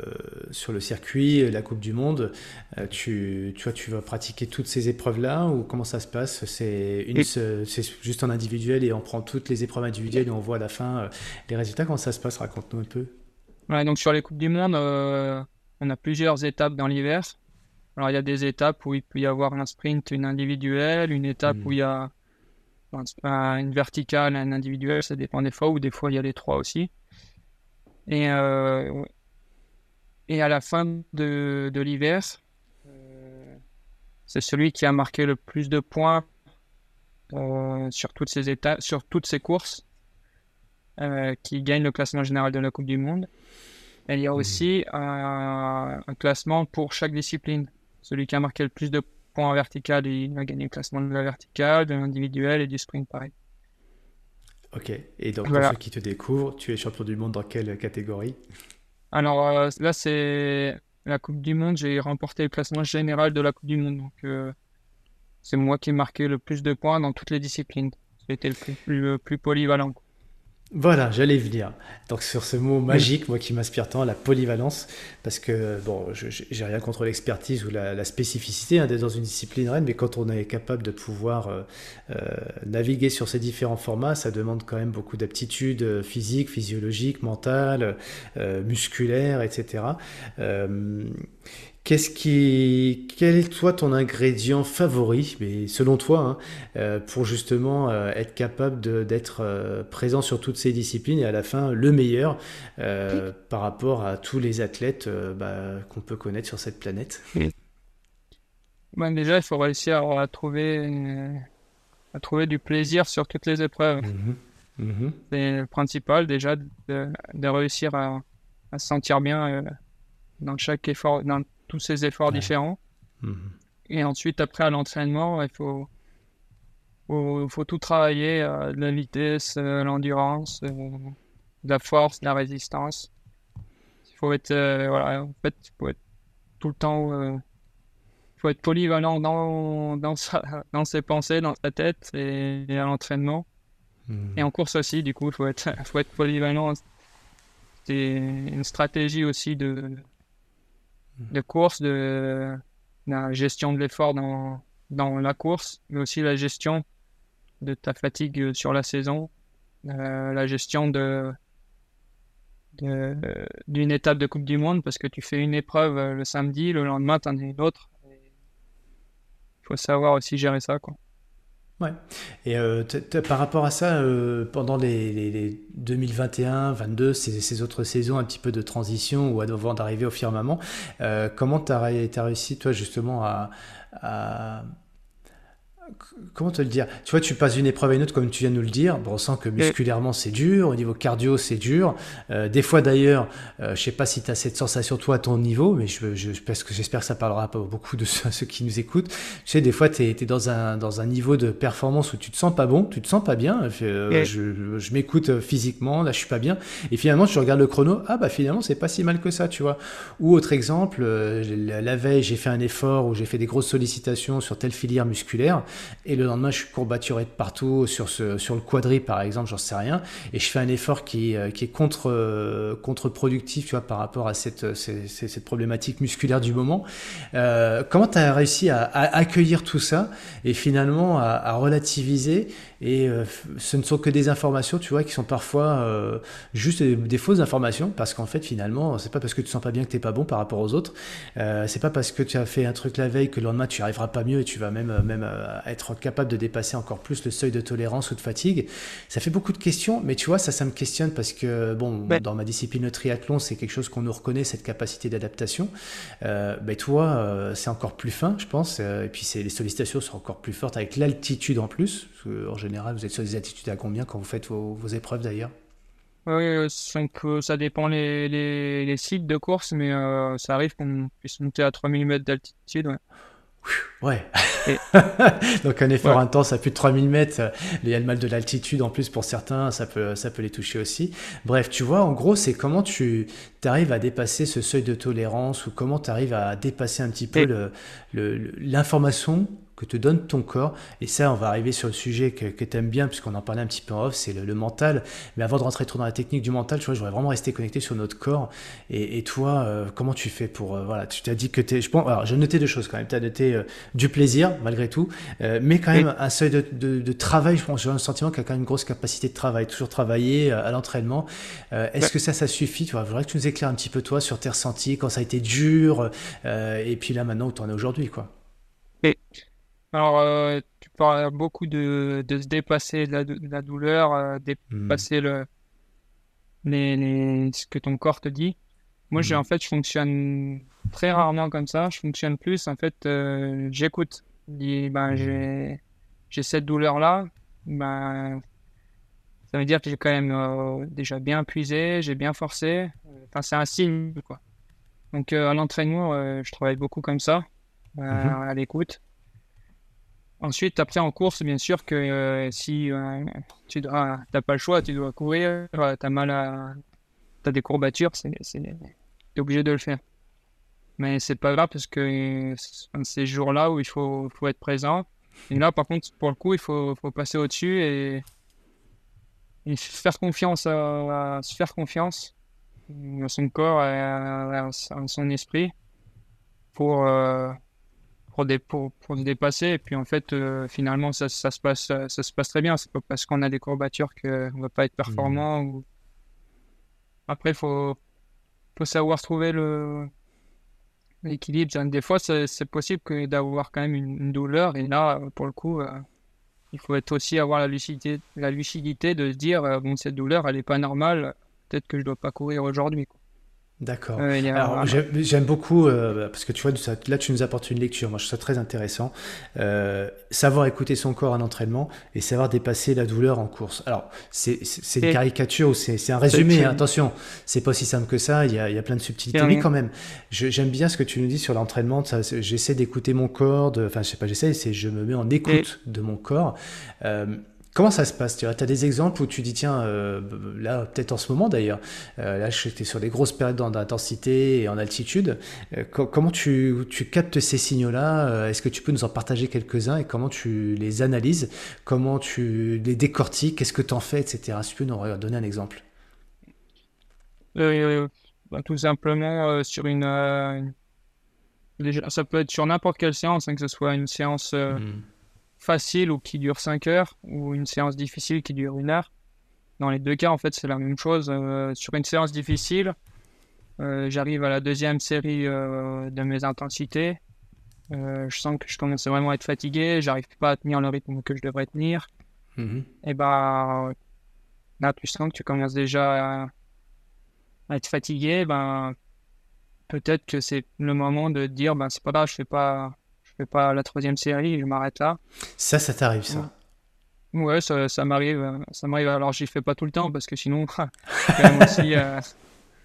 sur le circuit, la Coupe du Monde, euh, tu, tu, vois, tu vas pratiquer toutes ces épreuves-là ou comment ça se passe? C'est juste en individuel et on prend toutes les épreuves individuelles et on voit à la fin euh, les résultats? Comment ça se passe? Raconte-nous un peu. Ouais, donc sur les Coupes du Monde, euh, on a plusieurs étapes dans l'hiver. Alors il y a des étapes où il peut y avoir un sprint, une individuelle, une étape où il y a un- un- une verticale, un individuel, ça dépend des fois, ou des fois il y a les trois aussi. Et, euh. Et à la fin de, de l'hiver, euh, c'est celui qui a marqué le plus de points euh, sur toutes ces étapes, sur toutes ces courses, euh, qui gagne le classement général de la Coupe du Monde. Et il y a aussi un, un classement pour chaque discipline. Celui qui a marqué le plus de points en vertical, il va gagner le classement de la verticale, de l'individuel et du sprint pareil. Ok. Et donc, Voilà. pour ceux qui te découvrent, tu es champion du monde dans quelle catégorie? Alors euh, là, c'est la Coupe du Monde. J'ai remporté le classement général de la Coupe du Monde. Donc, euh, c'est moi qui ai marqué le plus de points dans toutes les disciplines. C'était le plus, le plus polyvalent. Voilà, j'allais venir. Donc sur ce mot magique, moi qui m'inspire tant, la polyvalence, parce que bon, j'ai rien contre l'expertise ou la, spécificité hein, d'être dans une discipline reine, mais quand on est capable de pouvoir euh, euh, naviguer sur ces différents formats, ça demande quand même beaucoup d'aptitudes euh, physiques, physiologiques, mentales, musculaires, etc. Qu'est-ce qui, quel est toi ton ingrédient favori, mais selon toi, hein, euh, pour justement euh, être capable d'être euh, présent sur toutes ces disciplines et à la fin le meilleur par rapport à tous les athlètes bah, qu'on peut connaître sur cette planète? Ben Déjà, il faut réussir à, trouver, à trouver du plaisir sur toutes les épreuves. Mmh mmh C'est le principal déjà de, de réussir à, à, se sentir bien dans chaque effort, dans tous ces efforts différents. Mhm. Et ensuite, après, à l'entraînement, il faut, faut, tout travailler, euh, la vitesse, euh, l'endurance, euh, la force, la résistance. Il faut être, voilà, en fait, il faut être tout le temps, il faut être polyvalent dans, dans, sa, dans ses pensées, dans sa tête et, à l'entraînement. Mhm. Et en course aussi, du coup, il faut être, faut être polyvalent. C'est une stratégie aussi de, de course, de, la gestion de l'effort dans, dans la course, mais aussi la gestion de ta fatigue sur la saison, euh, la gestion de d'une étape de Coupe du Monde parce que tu fais une épreuve euh, le samedi, le lendemain tu en as une autre. Il faut savoir aussi gérer ça. Quoi. Ouais. Et euh, par rapport à ça, euh, pendant les, les, 2021, 22, ces, ces, autres saisons un petit peu de transition ou avant d'arriver au firmament, euh, comment tu as, as, réussi, toi, justement, à, à comment te le dire? Tu vois, tu passes d'une épreuve à une autre, comme tu viens de nous le dire. Bon, on sent que musculairement, c'est dur. Au niveau cardio, c'est dur. Euh, des fois, d'ailleurs, euh, je sais pas si tu as cette sensation, toi, à ton niveau, mais je, je, parce que j'espère que ça parlera pas beaucoup de ceux, qui nous écoutent. Tu sais, des fois, tu es, dans, un, dans un niveau de performance où tu te sens pas bon, tu te sens pas bien. Euh, je, je m'écoute physiquement, là, je suis pas bien. Et finalement, tu regardes le chrono. Ah, bah, finalement, c'est pas si mal que ça, tu vois. Ou autre exemple, la veille, j'ai fait un effort où j'ai fait des grosses sollicitations sur telle filière musculaire. Et le lendemain, je suis courbaturé de partout, sur, ce, sur le quadri par exemple, j'en sais rien. Et je fais un effort qui, euh, qui est euh, contre-productif tu par rapport à cette, cette, cette problématique musculaire du moment. Euh, comment tu as réussi à, accueillir tout ça et finalement à, relativiser et euh, ce ne sont que des informations, tu vois, qui sont parfois euh, juste des, fausses informations, parce qu'en fait, finalement, c'est pas parce que tu sens pas bien que t'es pas bon par rapport aux autres. Euh, c'est pas parce que tu as fait un truc la veille que le lendemain tu arriveras pas mieux et tu vas même même être capable de dépasser encore plus le seuil de tolérance ou de fatigue. Ça fait beaucoup de questions, mais tu vois, ça, ça me questionne parce que bon, dans ma discipline le triathlon, c'est quelque chose qu'on nous reconnaît cette capacité d'adaptation. Euh, ben toi, c'est encore plus fin, je pense, et puis les sollicitations sont encore plus fortes avec l'altitude en plus. en général, vous êtes sur des altitudes à combien quand vous faites vos, épreuves d'ailleurs? Oui, ça dépend les, les, sites de course, mais euh, ça arrive qu'on puisse monter à 3000 mètres d'altitude. Ouais. Donc un effort intense à plus de 3000 mètres, il y a le mal de l'altitude en plus pour certains, ça peut, ça peut les toucher aussi. Bref, tu vois, en gros, c'est comment tu arrives à dépasser ce seuil de tolérance ou comment tu arrives à dépasser un petit peu l'information que te donne ton corps. Et ça, on va arriver sur le sujet que, que tu aimes bien, puisqu'on en parlait un petit peu en off, c'est le, mental. Mais avant de rentrer trop dans la technique du mental, tu vois, je voudrais vraiment rester connecté sur notre corps. Et, toi, euh, comment tu fais pour... Euh, voilà, tu t'as dit que tu es... Je pense, alors, j'ai noté deux choses quand même. Tu as noté euh, du plaisir, malgré tout, mais quand même un seuil de, de, travail. Je pense, j'ai un sentiment qu'il y a quand même une grosse capacité de travail, toujours travailler à l'entraînement. Est-ce que ça, ça suffit Tu vois, je voudrais que tu nous éclaires un petit peu, toi, sur tes ressentis, quand ça a été dur, et puis là, maintenant, où tu en es aujourd'hui, quoi. Alors, euh, tu parles beaucoup de, de se dépasser de la, la douleur, euh, dépasser hmm. le, les, ce que ton corps te dit. Moi, j'ai hmm. en fait, je fonctionne très rarement comme ça. Je fonctionne plus, en fait, euh, j'écoute. ben, j'ai, j'ai cette douleur-là. Ben, ça veut dire que j'ai quand même déjà bien puisé, j'ai bien forcé. Enfin, c'est un signe, quoi. Donc, à l'entraînement, je travaille beaucoup comme ça, mmh à l'écoute. Ensuite, après en course, bien sûr que euh, si euh, tu n'as pas le choix, tu dois courir, euh, tu as mal à. As des courbatures, tu es obligé de le faire. Mais c'est pas grave parce que ces jours-là où il faut, faut être présent, Et là, par contre, pour le coup, il faut, faut passer au-dessus et, et faire confiance se faire confiance à son corps et à son esprit pour, euh, pour, des, pour, pour se dépasser. Et puis en fait, euh, finalement, ça, ça, se passe, ça, se passe très bien. C'est pas parce qu'on a des courbatures qu'on ne va pas être performant. Ou... Après, il faut, faut savoir trouver le l'équilibre. Des fois, c'est possible que d'avoir quand même une, une, douleur. Et là, pour le coup, euh, il faut être aussi avoir la lucidité, la lucidité de se dire euh, bon, cette douleur, elle n'est pas normale. Peut-être que je dois pas courir aujourd'hui. D'accord. Euh, Alors j'aime beaucoup euh, parce que tu vois là tu nous apportes une lecture. Moi je trouve ça très intéressant. Euh, savoir écouter son corps en entraînement et savoir dépasser la douleur en course. Alors c'est une caricature ou c'est un résumé. Hein, attention, c'est pas aussi simple que ça. Il y a, il y a plein de subtilités, mais quand même, j'aime bien ce que tu nous dis sur l'entraînement. J'essaie d'écouter mon corps. Enfin je sais pas, j'essaie. C'est je me mets en écoute de mon corps. Euh, Comment ça se passe Tu as des exemples où tu dis, tiens, euh, là, peut-être en ce moment d'ailleurs, euh, là, j'étais sur des grosses périodes d'intensité et en altitude. Euh, comment tu, tu, captes ces signaux-là? Est-ce que tu peux nous en partager quelques-uns et comment tu les analyses? Comment tu les décortiques? Qu'est-ce que tu en fais, etc. Si tu peux nous donner un exemple. Ben, tout simplement sur une. ça peut être sur n'importe quelle séance, hein, que ce soit une séance. Mmh facile ou qui dure 5 heures ou une séance difficile qui dure une heure. Dans les deux cas, en fait, c'est la même chose. Euh, sur une séance difficile, euh, j'arrive à la deuxième série euh, de mes intensités. je sens que je commence vraiment à être fatigué, j'arrive pas à tenir le rythme que je devrais tenir. Mm-hmm. Et bah, là, tu sens que tu commences déjà à, être fatigué. Ben, peut-être que c'est le moment de dire, ben, c'est pas grave, je fais pas fais pas la troisième série, je m'arrête là. Ça, ça t'arrive, ça Ouais, ça, ça m'arrive. Ça m'arrive. Alors, j'y fais pas tout le temps parce que sinon, quand même aussi, euh,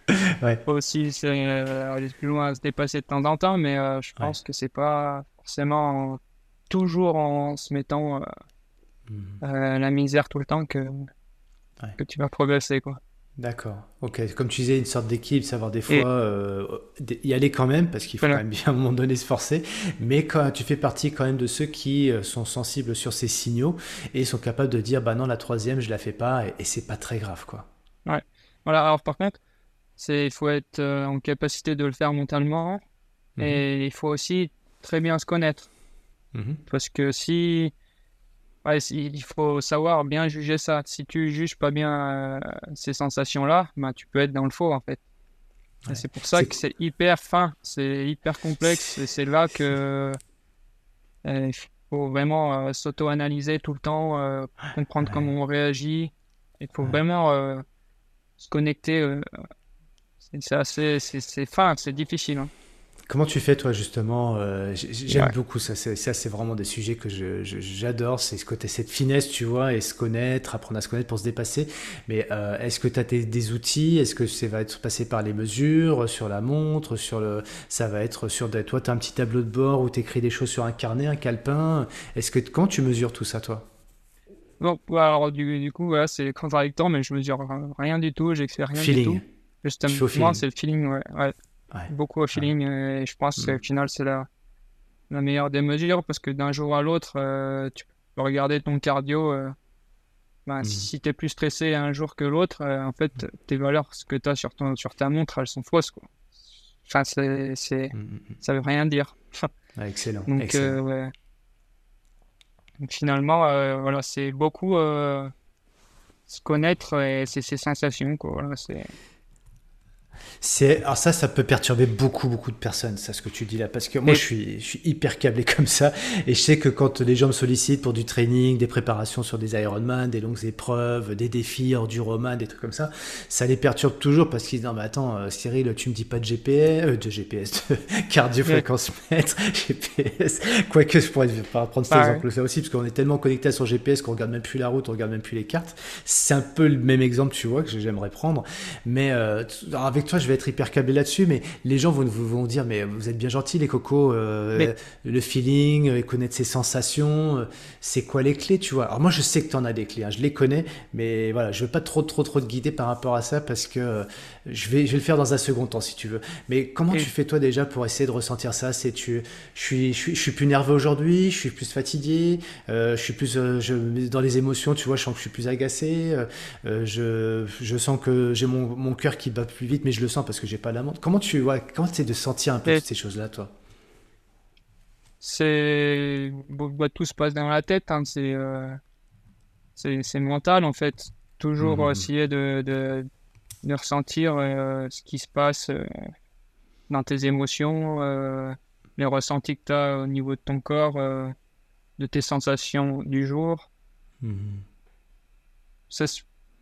ouais. aussi euh, aller plus loin, se dépasser de temps en temps. Mais euh, je pense que c'est pas forcément toujours en se mettant mmh. la misère tout le temps que, que tu vas progresser, quoi. D'accord. Ok. Comme tu disais, une sorte d'équipe, savoir des fois euh, y aller quand même, parce qu'il faut quand même bien à un moment donné se forcer. Mais quand tu fais partie quand même de ceux qui euh, sont sensibles sur ces signaux et sont capables de dire, bah non, la troisième, je la fais pas, et, c'est pas très grave, quoi. Ouais. Voilà. Alors par contre, c'est il faut être euh, en capacité de le faire mentalement, mmh et il faut aussi très bien se connaître, mmh parce que si Ouais, il faut savoir bien juger ça. Si tu juges pas bien euh, ces sensations-là, bah, tu peux être dans le faux en fait. C'est pour ça que c'est hyper fin, c'est hyper complexe et c'est là que euh, il faut vraiment euh, s'auto-analyser tout le temps, comprendre comment on réagit. Il faut vraiment se connecter. c'est assez, c'est fin, c'est difficile. Hein. Comment tu fais toi justement euh, J'aime beaucoup ça. Ça c'est vraiment des sujets que j'adore. C'est ce côté cette finesse, tu vois, et se connaître, apprendre à se connaître pour se dépasser. Mais euh, est-ce que tu as des outils? Est-ce que ça va être passé par les mesures, sur la montre, sur le Ça va être sur des... toi tu as un petit tableau de bord où tu écris des choses sur un carnet, un calepin? Est-ce que quand tu mesures tout ça toi? Bon, alors du, du coup voilà, c'est contradictoire, mais je mesure rien du tout. J'écris rien feeling. du tout. Justement, c'est le feeling, ouais. ouais beaucoup au feeling. Et je pense qu'au mm. final, c'est la, la meilleure des mesures parce que d'un jour à l'autre, euh, tu peux regarder ton cardio. Euh, ben, mm. Si tu es plus stressé un jour que l'autre, euh, en fait, mm. tes valeurs, ce que tu as sur, ton, sur ta montre, elles sont fausses. Quoi. Enfin, c'est, c'est, ça veut rien dire. excellent. Donc, excellent. Ouais. Donc, finalement, voilà, c'est beaucoup se connaître et c'est ses sensations. Quoi. Voilà, c'est... C'est alors ça, ça peut perturber beaucoup, beaucoup de personnes, ça, ce que tu dis là, parce que moi, je suis, je suis hyper câblé comme ça, et je sais que quand les gens me sollicitent pour du training, des préparations sur des Ironman, des longues épreuves, des défis Enduroman, des trucs comme ça, ça les perturbe toujours parce qu'ils disent non mais attends, euh, Cyril, tu me dis pas de GPS, euh, de GPS, de cardio-fréquence mètre, GPS, quoique je pourrais prendre cet exemple-là aussi, parce qu'on est tellement connecté à son GPS qu'on regarde même plus la route, on regarde même plus les cartes. C'est un peu le même exemple, tu vois, que j'aimerais prendre, mais euh, avec avec toi, je vais être hyper câblé là-dessus, mais les gens vont, vont dire, mais vous êtes bien gentils, les cocos, euh, le feeling, euh, connaître ses sensations, euh, c'est quoi les clés, tu vois? Alors moi, je sais que tu en as des clés, hein, je les connais, mais voilà, je veux pas trop, trop, trop te guider par rapport à ça parce que je, vais, je vais le faire dans un second temps si tu veux. Mais comment tu fais toi déjà pour essayer de ressentir ça? C'est tu, je suis, je suis, je suis plus nerveux aujourd'hui, je suis plus fatigué, je suis plus, je, dans les émotions, tu vois, je sens que je suis plus agacé, je, je sens que j'ai mon, mon cœur qui bat plus vite, mais je le sens parce que j'ai pas la montre. Comment tu vois, comment de sentir un peu toutes ces choses-là, toi? C'est, bah, tout se passe dans la tête. Hein. Euh, c'est, c'est mental en fait. Toujours mmh. essayer de, de, de ressentir euh, ce qui se passe euh, dans tes émotions, les ressentis que tu as au niveau de ton corps, de tes sensations du jour. Mmh. Ça,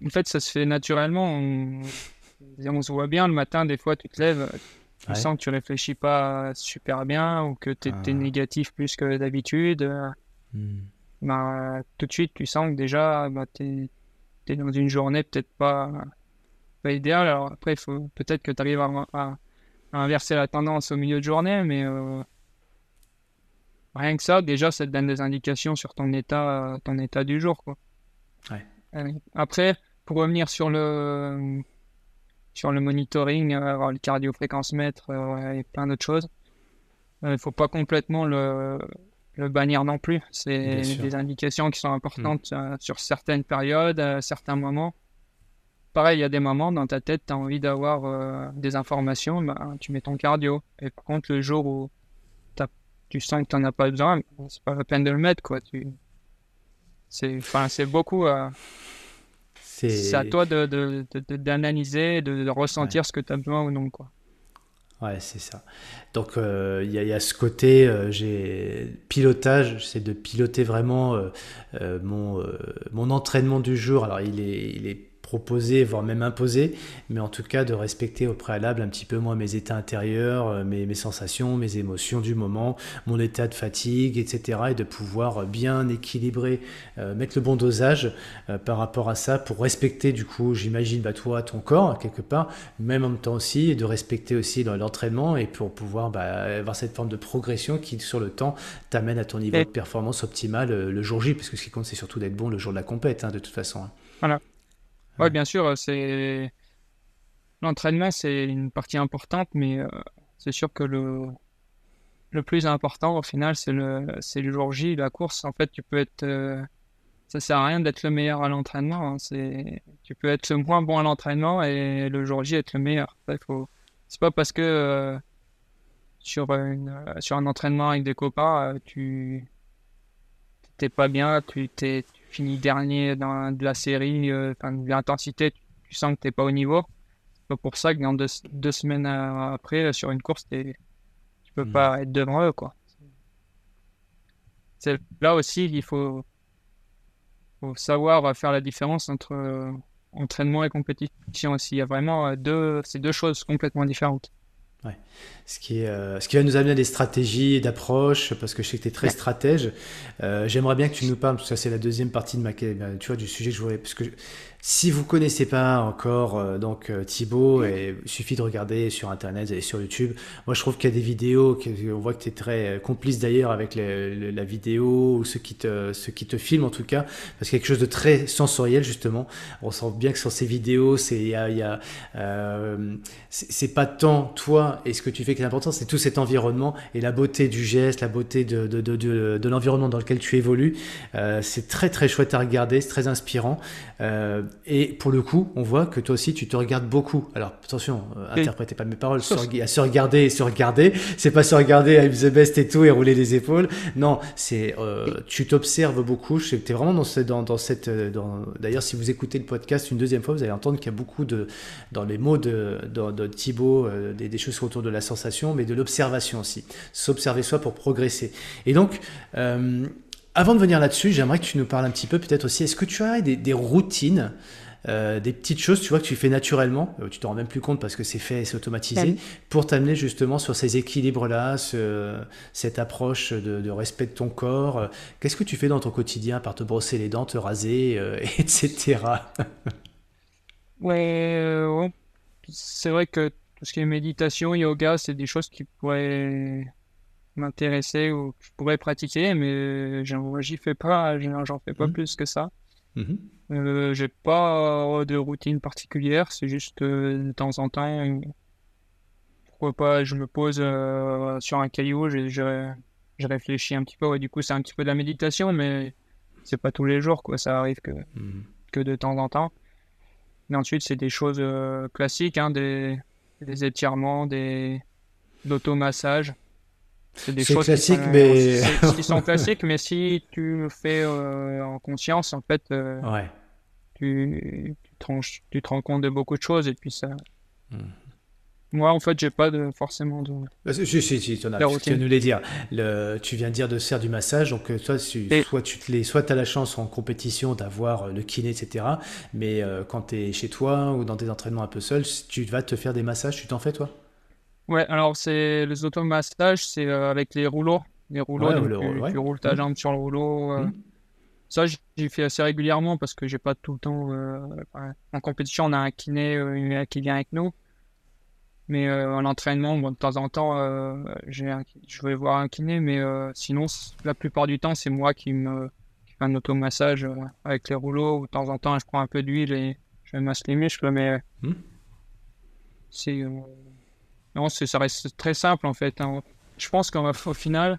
en fait, ça se fait naturellement. On, on se voit bien le matin, des fois, tu te lèves, tu sens que tu réfléchis pas super bien ou que tu es, ah. négatif plus que d'habitude. Hmm. Bah, tout de suite, tu sens que déjà, bah, tu es, dans une journée peut-être pas, pas idéale. Alors après, faut peut-être que tu arrives à, inverser la tendance au milieu de journée, mais euh, rien que ça, déjà, ça te donne des indications sur ton état, ton état du jour. Quoi. Euh, après, pour revenir sur le sur le monitoring, euh, le cardio-fréquence-mètre euh, et plein d'autres choses. Il ne faut pas complètement le, le bannir non plus. C'est des indications qui sont importantes mm. sur certaines périodes, à certains moments. Pareil, il y a des moments dans ta tête, tu as envie d'avoir des informations, bah, tu mets ton cardio. Et par contre, le jour où tu sens que tu n'en as pas besoin, c'est pas la peine de le mettre. Quoi. Tu... C'est beaucoup. C'est à toi d'analyser, de, de, de, ressentir ce que tu as besoin ou non. Quoi. Ouais, c'est ça. Donc, euh, il y, y, a ce côté, euh, j'ai pilotage, c'est de piloter vraiment euh, mon, mon entraînement du jour. Alors, il est, il est proposer, voire même imposer, mais en tout cas de respecter au préalable un petit peu moi mes états intérieurs, euh, mes, mes sensations, mes émotions du moment, mon état de fatigue, etc. et de pouvoir bien équilibrer, euh, mettre le bon dosage euh, par rapport à ça pour respecter du coup, j'imagine, bah, toi, ton corps quelque part, même en même temps aussi, et de respecter aussi l'entraînement et pour pouvoir bah, avoir cette forme de progression qui sur le temps t'amène à ton niveau de performance optimal le jour J, parce que ce qui compte c'est surtout d'être bon le jour de la compète, hein, de toute façon. Hein. Voilà. Oui, bien sûr, c'est l'entraînement, c'est une partie importante, mais euh, c'est sûr que le le plus important au final, c'est le c'est le jour J, la course. En fait, tu peux être euh, ça sert à rien d'être le meilleur à l'entraînement. Hein. C'est tu peux être le moins bon à l'entraînement et le jour J être le meilleur. Il faut c'est pas parce que euh, sur une sur un entraînement avec des copains, tu t'es pas bien, tu t'es fini dernier dans de la série, euh, de l'intensité, tu, sens que tu n'es pas au niveau. C'est pour ça que dans deux, semaines après, sur une course, tu peux hmm. pas être devant eux. Quoi. Là aussi, il faut, faut savoir faire la différence entre euh, entraînement et compétition aussi. Il y a vraiment euh, deux, c'est deux choses complètement différentes. Ouais. Ce qui, est, euh, ce qui va nous amener à des stratégies d'approche, parce que je sais que tu es très stratège. Euh, j'aimerais bien que tu nous parles, parce que ça c'est la deuxième partie de ma, tu vois, du sujet que je voulais, parce que si vous connaissez pas encore euh, donc euh, Thibaut, il suffit de regarder sur internet et sur YouTube. Moi, je trouve qu'il y a des vidéos, on voit que tu es très euh, complice d'ailleurs avec la vidéo ou ceux qui te ceux qui te filment en tout cas, parce qu'il y a quelque chose de très sensoriel justement. On sent bien que sur ces vidéos, c'est il y a, y a euh, c'est pas tant toi et ce que tu fais qui est important, c'est tout cet environnement et la beauté du geste, la beauté de de, de, de, de l'environnement dans lequel tu évolues. Euh, c'est très très chouette à regarder, c'est très inspirant. Euh, et pour le coup, on voit que toi aussi, tu te regardes beaucoup. Alors attention, euh, interprétez pas mes paroles. Se, se regarder et se regarder, c'est pas se regarder à the best et tout et rouler les épaules. Non, c'est euh, tu t'observes beaucoup. Tu es vraiment dans, ce, dans, dans cette. Dans... D'ailleurs, si vous écoutez le podcast une deuxième fois, vous allez entendre qu'il y a beaucoup de dans les mots de, de, de Thibaut des, des, choses autour de la sensation, mais de l'observation aussi. S'observer soi pour progresser. Et donc. Avant de venir là-dessus, j'aimerais que tu nous parles un petit peu peut-être aussi, est-ce que tu as des, routines, euh, des petites choses, tu vois, que tu fais naturellement, euh, tu t'en rends même plus compte parce que c'est fait, c'est automatisé, pour t'amener justement sur ces équilibres-là, cette approche de, respect de ton corps. Qu'est-ce que tu fais dans ton quotidien, par te brosser les dents, te raser, euh, etc. ouais, c'est vrai que tout ce qui est méditation, yoga, c'est des choses qui pourraient m'intéresser ou que je pourrais pratiquer, mais j'y fais pas, j'en fais pas mmh. plus que ça. Mmh euh, j'ai pas de routine particulière, c'est juste euh, de temps en temps, pourquoi pas, je me pose euh, sur un caillou, je, je, réfléchis un petit peu, du coup c'est un petit peu de la méditation, mais c'est pas tous les jours, quoi, ça arrive que, mmh que de temps en temps. Mais ensuite, c'est des choses classiques, hein, des, des étirements, des l'automassage. C'est des choses classiques, qui sont, mais qui sont classiques, mais si tu le fais en conscience, en fait, ouais tu, tu, te, rends compte de beaucoup de choses et puis ça. Hmm. Moi, en fait, j'ai pas de, forcément de. Si, si, si, tu, en as, tu viens nous les dire. Le, tu viens de dire de faire du massage, donc euh, toi, soit tu te les, soit as la chance en compétition d'avoir euh, le kiné, etc. Mais euh, quand tu es chez toi ou dans tes entraînements un peu seul, tu vas te faire des massages, tu t'en fais toi? Ouais, alors c'est les automassages, c'est avec les rouleaux. Les rouleaux, tu, roules ta hmm. jambe sur le rouleau. Hmm. Ça, j'ai fait assez régulièrement parce que j'ai pas tout le temps. Euh, en compétition, on a un kiné euh, qui vient avec nous. Mais euh, en entraînement, de temps en temps, je vais voir un kiné. Mais sinon, la plupart du temps, c'est moi qui me fais un automassage avec les rouleaux. de temps en temps, je prends un peu d'huile et je masse les muscles. Mais hmm. c'est. Non, ça reste très simple en fait. Hein. Je pense qu'au final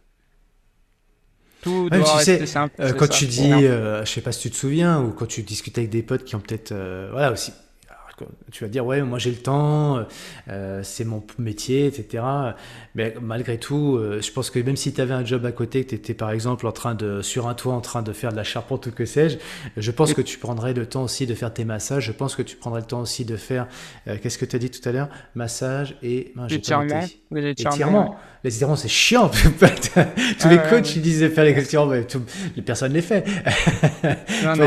tout doit tu sais, simple. Euh, quand tu dis, euh, je sais pas si tu te souviens, ou quand tu discutes avec des potes qui ont peut-être, euh, voilà aussi, tu vas dire ouais moi j'ai le temps euh, c'est mon métier etc mais malgré tout euh, je pense que même si tu avais un job à côté que tu étais par exemple en train de sur un toit en train de faire de la charpente ou que sais-je je pense que tu prendrais le temps aussi de faire tes massages. Je pense que tu prendrais le temps aussi de faire euh, qu'est-ce que tu as dit tout à l'heure? Massage et ben, étirement les étirements. Les étirements c'est chiant tous les coachs ils disaient faire les étirements mais les personnes les fait. Non, non,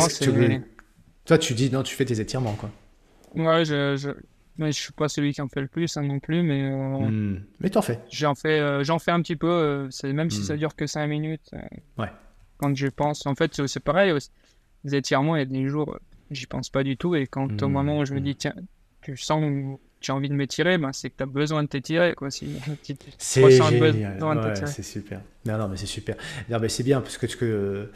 toi tu dis non tu fais tes étirements quoi Ouais, je, je, mais je suis pas celui qui en fait le plus hein, non plus, mais. Euh, hmm. Mais t'en fais. J'en fais, euh, j'en fais un petit peu, euh, c'est même si ça hmm. dure que 5 minutes. ouais. Quand je pense, en fait, c'est pareil. Les étirements, il y a des jours, j'y pense pas du tout, et quand au hmm. moment où je me dis, tiens, tu sens tu as envie de m'étirer, ben, c'est que tu as besoin de t'étirer. C'est génial. c'est super. Non, non, mais c'est super. Non, mais c'est bien parce que, que euh,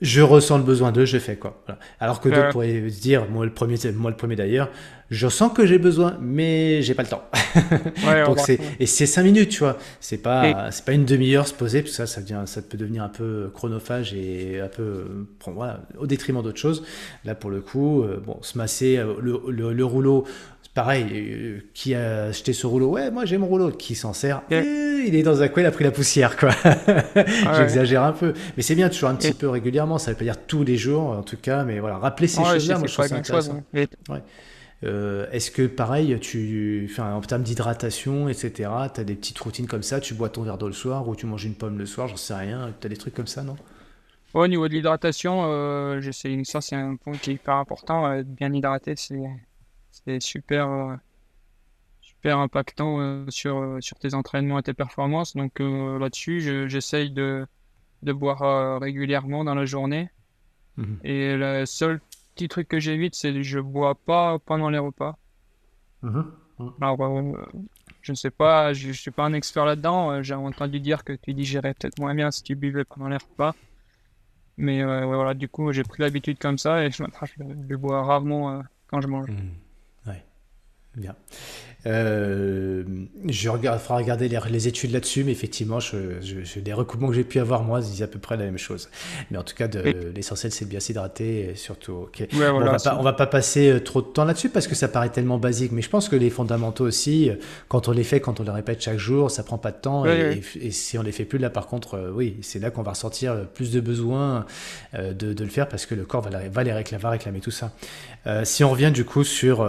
je ressens le besoin de, je fais quoi. Alors que d'autres pourraient se dire, moi le premier, moi le premier d'ailleurs, je sens que j'ai besoin, mais j'ai pas le temps. Donc c'est et c'est cinq minutes, tu vois. C'est pas c'est pas une demi-heure se poser, parce que ça, ça devient, ça peut devenir un peu chronophage et un peu voilà, au détriment d'autres choses. Là, pour le coup, euh, bon, se masser euh, le, le, le rouleau pareil, euh, qui a acheté ce rouleau Ouais, moi j'ai mon rouleau. Qui s'en sert Il est dans un coin, il a pris la poussière, quoi. Ah J'exagère un peu. Mais c'est bien, toujours un petit peu régulièrement. Ça veut pas dire tous les jours, en tout cas. Mais voilà, rappeler ces choses-là, moi je trouve ça intéressant. Hein. Euh, est-ce que pareil, tu, enfin, en termes d'hydratation, etc., tu as des petites routines comme ça Tu bois ton verre d'eau le soir ou tu manges une pomme le soir J'en sais rien. Tu as des trucs comme ça, non? Au niveau de l'hydratation, euh, ça c'est un point qui est hyper important. Euh, bien hydrater, c'est c'est super, euh, super impactant euh, sur, euh, sur tes entraînements et tes performances. Donc là-dessus, j'essaye de, de boire régulièrement dans la journée. Mhm. Et le seul petit truc que j'évite, c'est que je bois pas pendant les repas. Mhm. Mhm. Alors, je ne sais pas, je, ne suis pas un expert là-dedans. J'ai entendu dire que tu digérais peut-être moins bien si tu buvais pendant les repas. Mais voilà, du coup, j'ai pris l'habitude comme ça et je, je, bois rarement quand je mange. Bien. Euh, je regarde, faudra regarder les, études là-dessus, mais effectivement, je, je, les recoupements que j'ai pu avoir, moi, disent à peu près la même chose. Mais en tout cas, l'essentiel, c'est de bien s'hydrater, et surtout. on, va pas, va pas passer euh, trop de temps là-dessus parce que ça paraît tellement basique, mais je pense que les fondamentaux aussi, euh, quand on les fait, quand on les répète chaque jour, ça prend pas de temps. et, si on les fait plus, là, par contre, oui, c'est là qu'on va ressentir plus de besoin de, de, le faire parce que le corps va, va, les réclamer, va réclamer tout ça. si on revient du coup sur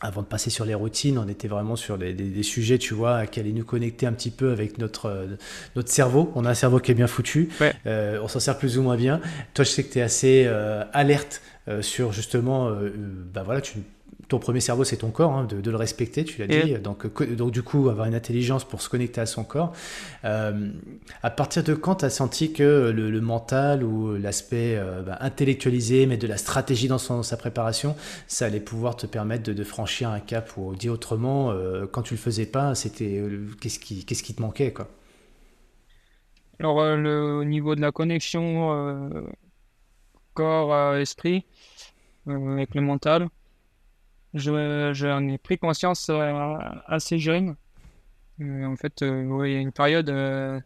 avant de passer sur les routines, on était vraiment sur des, sujets, tu vois, qui allaient nous connecter un petit peu avec notre, euh, notre cerveau. On a un cerveau qui est bien foutu, euh, on s'en sert plus ou moins bien. Toi, je sais que tu es assez euh, alerte sur justement, bah voilà, tu ton premier cerveau, c'est ton corps, hein, de, le respecter, tu l'as dit. Donc, donc, du coup, avoir une intelligence pour se connecter à son corps. à partir de quand tu as senti que le, mental ou l'aspect bah, intellectualisé, mais de la stratégie dans, son, sa préparation, ça allait pouvoir te permettre de, franchir un cap ou dit autrement, quand tu le faisais pas, c'était qu'est-ce qui, te manquait quoi? Alors, euh, le, au niveau de la connexion euh, corps-esprit, euh, avec le mental, j'en ai pris conscience assez jeune. en fait, il y a une période, je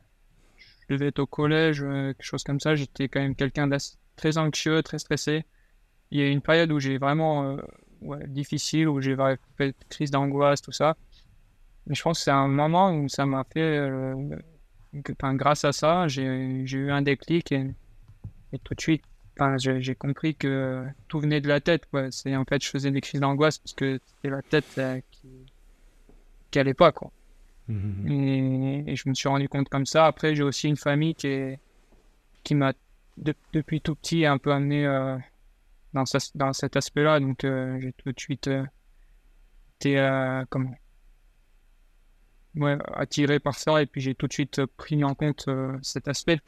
devais être au collège, quelque chose comme ça, j'étais quand même quelqu'un de très anxieux, très stressé. Il y a une période où j'ai vraiment difficile, où j'ai fait crise d'angoisse, tout ça. Mais je pense que c'est un moment où ça m'a fait grâce à ça, j'ai eu un déclic et, tout de suite, j'ai compris que tout venait de la tête. C'est en fait, je faisais des crises d'angoisse parce que c'était la tête euh, qui, qui allait pas, quoi. Mmh, mmh. Et, je me suis rendu compte comme ça. Après, j'ai aussi une famille qui qui m'a depuis tout petit un peu amené euh, dans, dans cet aspect-là. Donc, euh, j'ai tout de suite été comment ouais, attiré par ça et puis j'ai tout de suite pris en compte cet aspect.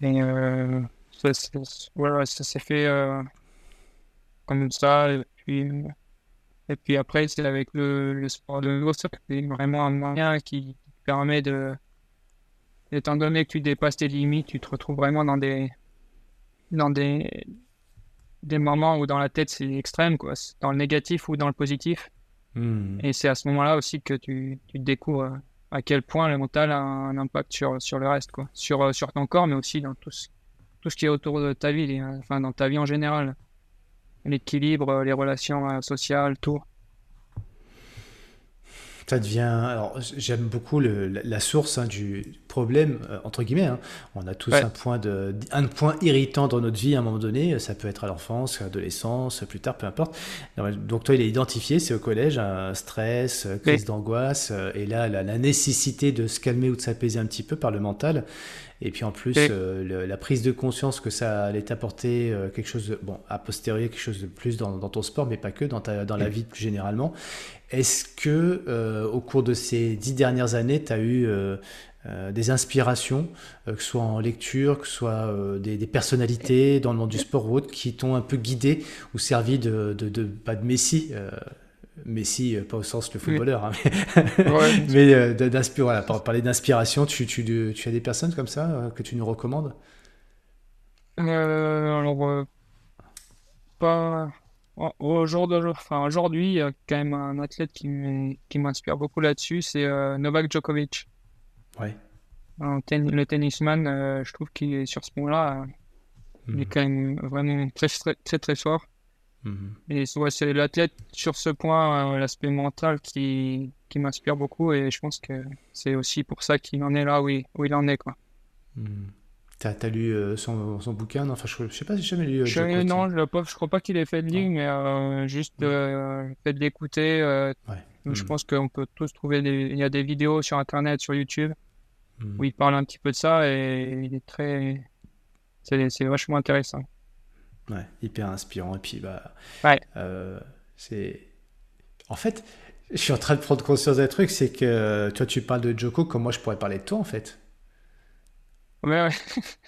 Et euh, ça, voilà, ça s'est fait euh, comme ça. Et puis, et puis après, c'est avec le, le sport de nouveau c'est vraiment un moyen qui permet de. Étant donné que tu dépasses tes limites, tu te retrouves vraiment dans des. dans des. des moments où dans la tête c'est extrême, quoi. Dans le négatif ou dans le positif. Hmm. Et c'est à ce moment-là aussi que tu, tu, découvres à quel point le mental a un impact sur, sur le reste, quoi. Sur, euh, sur ton corps, mais aussi dans tout ce, tout ce qui est autour de ta vie, enfin dans ta vie en général. L'équilibre, les relations euh, sociales, tout ça devient. Alors, j'aime beaucoup le, la, source hein, du problème, euh, entre guillemets. Hein. On a tous un, point de, un point irritant dans notre vie à un moment donné. Ça peut être à l'enfance, à l'adolescence, plus tard, peu importe. Donc, toi, il est identifié, c'est au collège, un stress, crise d'angoisse, euh, et là, la, la, nécessité de se calmer ou de s'apaiser un petit peu par le mental. Et puis en plus, euh, la prise de conscience que ça allait t'apporter quelque chose de, bon, a posteriori, quelque chose de plus dans, dans, ton sport, mais pas que, dans, ta, dans la vie plus généralement. Est-ce que euh, au cours de ces dix dernières années, tu as eu euh, euh, des inspirations, que ce soit en lecture, que ce soit des, personnalités dans le monde du sport ou autre, qui t'ont un peu guidé ou servi de, de, pas de Messi Messi, pas au sens le footballeur, hein, mais, voilà, pour parler d'inspiration, tu, tu, tu, as des personnes comme ça que tu nous recommandes? Alors, pas, Aujourd'hui, il y a quand même un athlète qui m'inspire beaucoup là-dessus, c'est euh, Novak Djokovic. Ouais. le tennisman, euh, je trouve qu'il est sur ce point-là, il est mhm. quand même vraiment très très très, fort. Mhm. Et c'est l'athlète sur ce point, euh, l'aspect mental, qui, qui m'inspire beaucoup et je pense que c'est aussi pour ça qu'il en est là où il, où il en est. Quoi. Mhm. T'as as lu euh, son, son, bouquin? Enfin, je, sais pas si j'ai jamais lu. Euh, je, non, je, je crois pas qu'il ait fait de ligne, mais euh, juste fait de l'écouter. Je pense qu'on peut tous trouver. Des... Il y a des vidéos sur Internet, sur YouTube, hmm. où il parle un petit peu de ça et il est très. C'est vachement intéressant. Ouais, hyper inspirant. Et puis, bah. Ouais. c'est. En fait, je suis en train de prendre conscience d'un truc, c'est que toi, tu parles de Joko comme moi, je pourrais parler de toi, en fait? Mais ouais.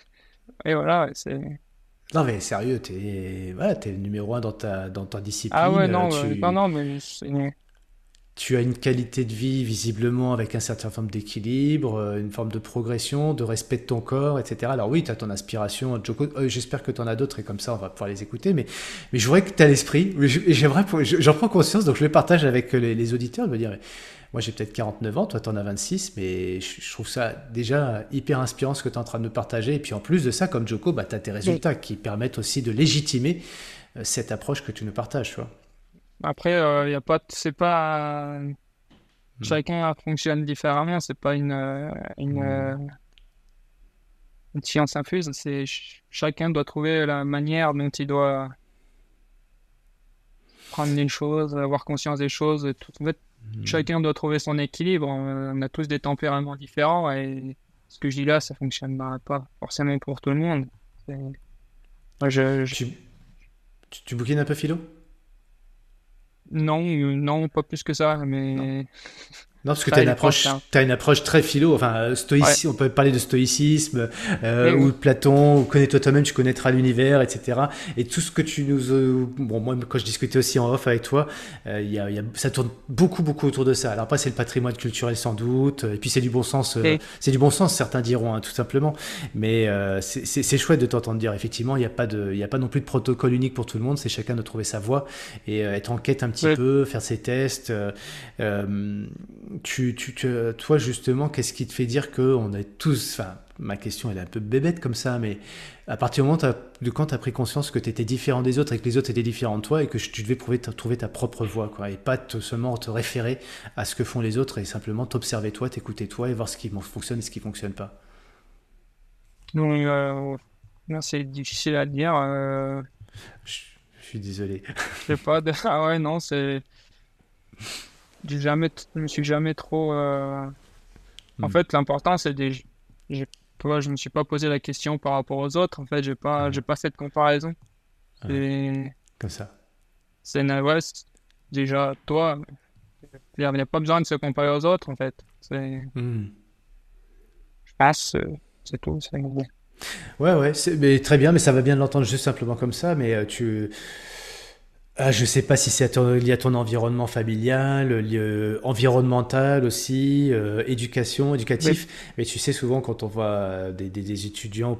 Et voilà, c'est. Non, mais sérieux, t'es voilà, es le numéro un dans ta, dans ta discipline. Ah ouais, non, non, non, mais tu as une qualité de vie visiblement avec un certain forme d'équilibre, euh, une forme de progression, de respect de ton corps, etc. Alors oui, tu as ton inspiration, Joko. Euh, j'espère que tu en as d'autres et comme ça on va pouvoir les écouter. Mais, mais je voudrais que tu as l'esprit. J'aimerais, j'en prends conscience, donc je le partage avec les, les auditeurs. Je veux dire, moi j'ai peut-être 49 ans, toi tu en as 26, mais je, trouve ça déjà hyper inspirant ce que tu es en train de nous partager. Et puis en plus de ça, comme Joko, bah, tu as tes résultats qui permettent aussi de légitimer euh, cette approche que tu nous partages. Tu vois. Après, il euh, y a pas, c'est pas. Hmm. Chacun fonctionne différemment, c'est pas une, euh, une, hmm. euh, une, science infuse. C'est chacun doit trouver la manière dont il doit prendre une chose, avoir conscience des choses. Tout. En fait, hmm. chacun doit trouver son équilibre. On a tous des tempéraments différents et ce que je dis là, ça fonctionne pas forcément pour tout le monde. je, Tu, tu, tu bouquines un peu philo? Non, non, pas plus que ça, mais. Non, parce que tu as, une approche, as une approche très philo, enfin, euh, stoïcisme, on peut parler de stoïcisme, euh, ou de Platon, ou connais-toi toi-même, tu connaîtras l'univers, etc. Et tout ce que tu nous... Euh, bon, moi, quand je discutais aussi en off avec toi, euh, y a, y a, ça tourne beaucoup, beaucoup autour de ça. Alors après, c'est le patrimoine culturel sans doute, et puis c'est du bon sens, c'est du bon sens, certains diront, hein, tout simplement. Mais c'est chouette de t'entendre dire, effectivement, il n'y a, pas de, y a pas non plus de protocole unique pour tout le monde, c'est chacun de trouver sa voie, et être en quête un petit peu, faire ses tests tu, tu, toi, justement, qu'est-ce qui te fait dire qu'on est tous. Enfin, ma question, elle est un peu bébête comme ça, mais à partir du moment de quand tu as pris conscience que tu étais différent des autres et que les autres étaient différents de toi et que tu devais trouver, trouver ta propre voie, quoi, et pas seulement te référer à ce que font les autres et simplement t'observer toi, t'écouter toi et voir ce qui fonctionne et ce qui fonctionne pas Non, euh, c'est difficile à dire. Euh... Je, suis désolé. Je sais pas. Ah ouais, non, c'est j'ai jamais, je me suis jamais trop. Euh, en hmm. fait, l'important, c'est des. Je me suis pas posé la question par rapport aux autres. En fait, j'ai pas, hmm. j'ai pas de comparaison. C'est... Comme ça. C'est ouais, déjà toi. Il n'y a pas besoin de se comparer aux autres, en fait. Hmm. Je passe, euh, c'est tout. C'est Ouais, ouais, mais très bien, mais ça va bien de l'entendre juste simplement comme ça. Mais euh, tu ah, je ne sais pas si c'est lié à ton environnement familial, lié, environnemental aussi, euh, éducation, éducatif. Mais tu sais, souvent, quand on voit des, des, étudiants,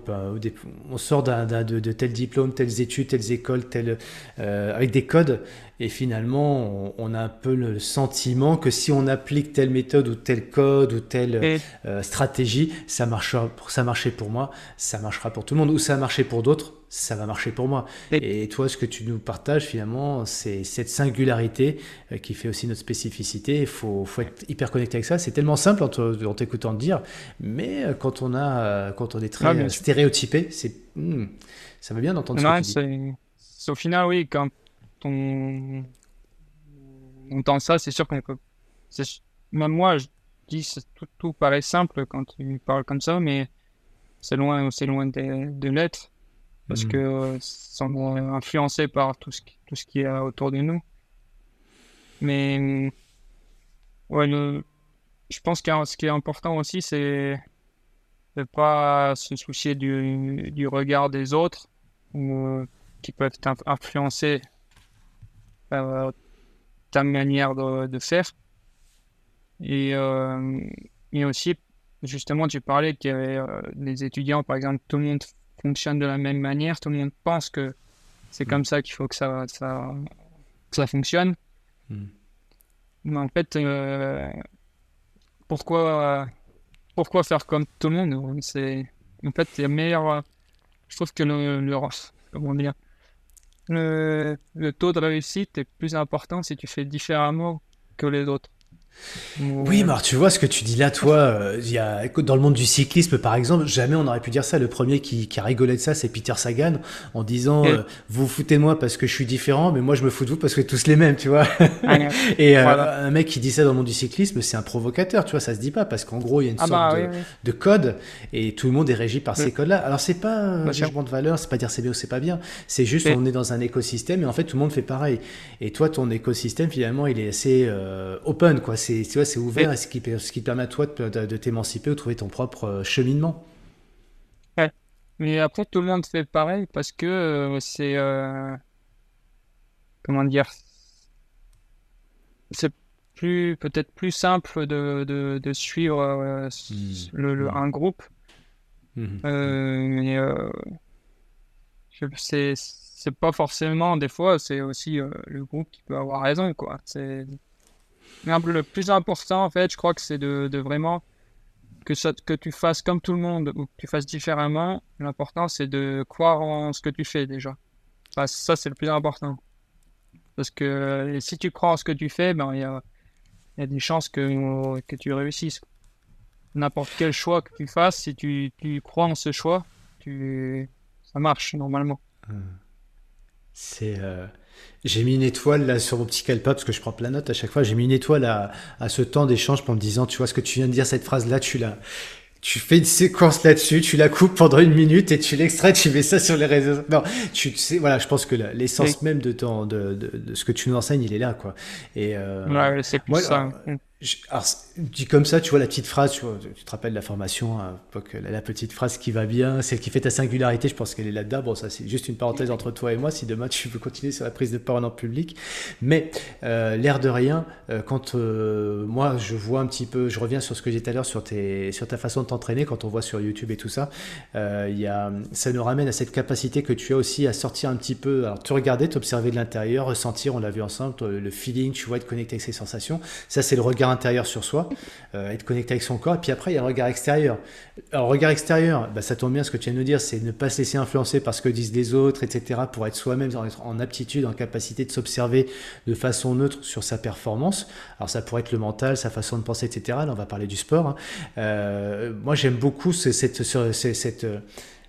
on sort de, de tels diplômes, telles études, telles écoles, telles, euh, avec des codes, et finalement, on, a un peu le sentiment que si on applique telle méthode ou tel code ou telle euh, stratégie, ça marchera, ça marchait pour moi, ça marchera pour tout le monde, ou ça a marché pour d'autres, ça va marcher pour moi. Et, toi, ce que tu nous partages finalement, c'est cette singularité euh, qui fait aussi notre spécificité. Il faut, faut, être hyper connecté avec ça. C'est tellement simple en t'écoutant dire, mais euh, quand on a, quand on est très stéréotypé, c'est, hmm, ça va bien d'entendre ça. Au final, oui, quand on, entend ça, c'est sûr qu'on peut. Même moi, je dis tout, tout paraît simple quand tu parles comme ça, mais c'est loin, c'est loin de, de l'être parce mm. que euh, sont influencés par tout ce qui, tout ce qui est autour de nous. Mais ouais, je pense que ce qui est important aussi, c'est de pas se soucier du, du regard des autres ou, qui peuvent influencer euh, ta manière de, faire. Et, euh, et aussi, justement, tu parlais qu'il y avait euh, des étudiants, par exemple, tout le monde fonctionne de la même manière, tout le monde pense que c'est comme ça qu'il faut que ça, ça, ça fonctionne. Hmm. Mais en fait, pourquoi, pourquoi faire comme tout le monde? C'est en fait c'est meilleur. Je trouve que le, le comment dire, le, le taux de réussite est plus important si tu fais différemment que les autres. Oui, mais tu vois ce que tu dis là, toi, euh, il y a, dans le monde du cyclisme, par exemple, jamais on aurait pu dire ça. Le premier qui, qui a rigolé de ça, c'est Peter Sagan, en disant euh, Vous foutez moi parce que je suis différent, mais moi je me fous de vous parce que tous les mêmes, tu vois. Ah, et euh, un mec qui dit ça dans le monde du cyclisme, c'est un provocateur, tu vois, ça se dit pas parce qu'en gros, il y a une ah sorte bah, de, code et tout le monde est régi par ces codes-là. Alors, c'est pas un changement de valeur, c'est pas dire c'est bien ou c'est pas bien, c'est juste on est dans un écosystème et en fait tout le monde fait pareil. Et toi, ton écosystème, finalement, il est assez open, quoi. C'est tu vois, c'est ouvert et ce qui, ce qui permet à toi de, de, t'émanciper ou de trouver ton propre euh, cheminement. Ouais. Mais après, tout le monde fait pareil parce que euh, c'est. Euh, comment dire C'est plus peut-être plus simple de, de, de suivre mmh. le, mmh. un groupe. Mmh. c'est c'est pas forcément des fois c'est aussi le groupe qui peut avoir raison quoi c'est le plus important, en fait, je crois que c'est de, vraiment que, ça, que tu fasses comme tout le monde ou que tu fasses différemment. L'important, c'est de croire en ce que tu fais déjà. ça, c'est le plus important. Parce que si tu crois en ce que tu fais, ben, il y a, y a, des chances que, que tu réussisses. N'importe quel choix que tu fasses, si tu, tu crois en ce choix, tu, ça marche normalement. Mmh. C'est. Euh, j'ai mis une étoile là sur mon petit calepin parce que je prends plein de notes à chaque fois. J'ai mis une étoile à, à ce temps d'échange pour me disant, tu vois ce que tu viens de dire, cette phrase-là, tu l'as, tu fais une séquence là-dessus, tu la coupes pendant une minute et tu l'extrais, tu mets ça sur les réseaux. Non, tu sais, voilà, je pense que l'essence même de, ton, de, de, de, ce que tu nous enseignes, il est là, quoi. Et euh, ouais, c'est plus ça. Alors, dit comme ça, tu vois la petite phrase, tu, te rappelles la formation, à la, petite phrase qui va bien, celle qui fait ta singularité, je pense qu'elle est là-dedans. Bon, ça c'est juste une parenthèse entre toi et moi, si demain tu veux continuer sur la prise de parole en public. Mais euh, l'air de rien, euh, quand euh, moi je vois un petit peu, je reviens sur ce que j'ai dit tout à l'heure sur, ta façon de t'entraîner, quand on voit sur YouTube et tout ça, ça nous ramène à cette capacité que tu as aussi à sortir un petit peu, alors te regarder, t'observer de l'intérieur, ressentir, on l'a vu ensemble, le feeling, tu vois, être connecté avec ses sensations. Ça c'est le regard intérieur sur soi, euh, être connecté avec son corps. Et puis après, il y a le regard extérieur. Alors, regard extérieur, bah, ça tombe bien ce que tu viens de nous dire, c'est ne pas se laisser influencer par ce que disent les autres, etc., pour être soi-même, être en aptitude, en capacité de s'observer de façon neutre sur sa performance. Alors, ça pourrait être le mental, sa façon de penser, etc. Là, on va parler du sport. Hein. Euh, moi, j'aime beaucoup cette, cette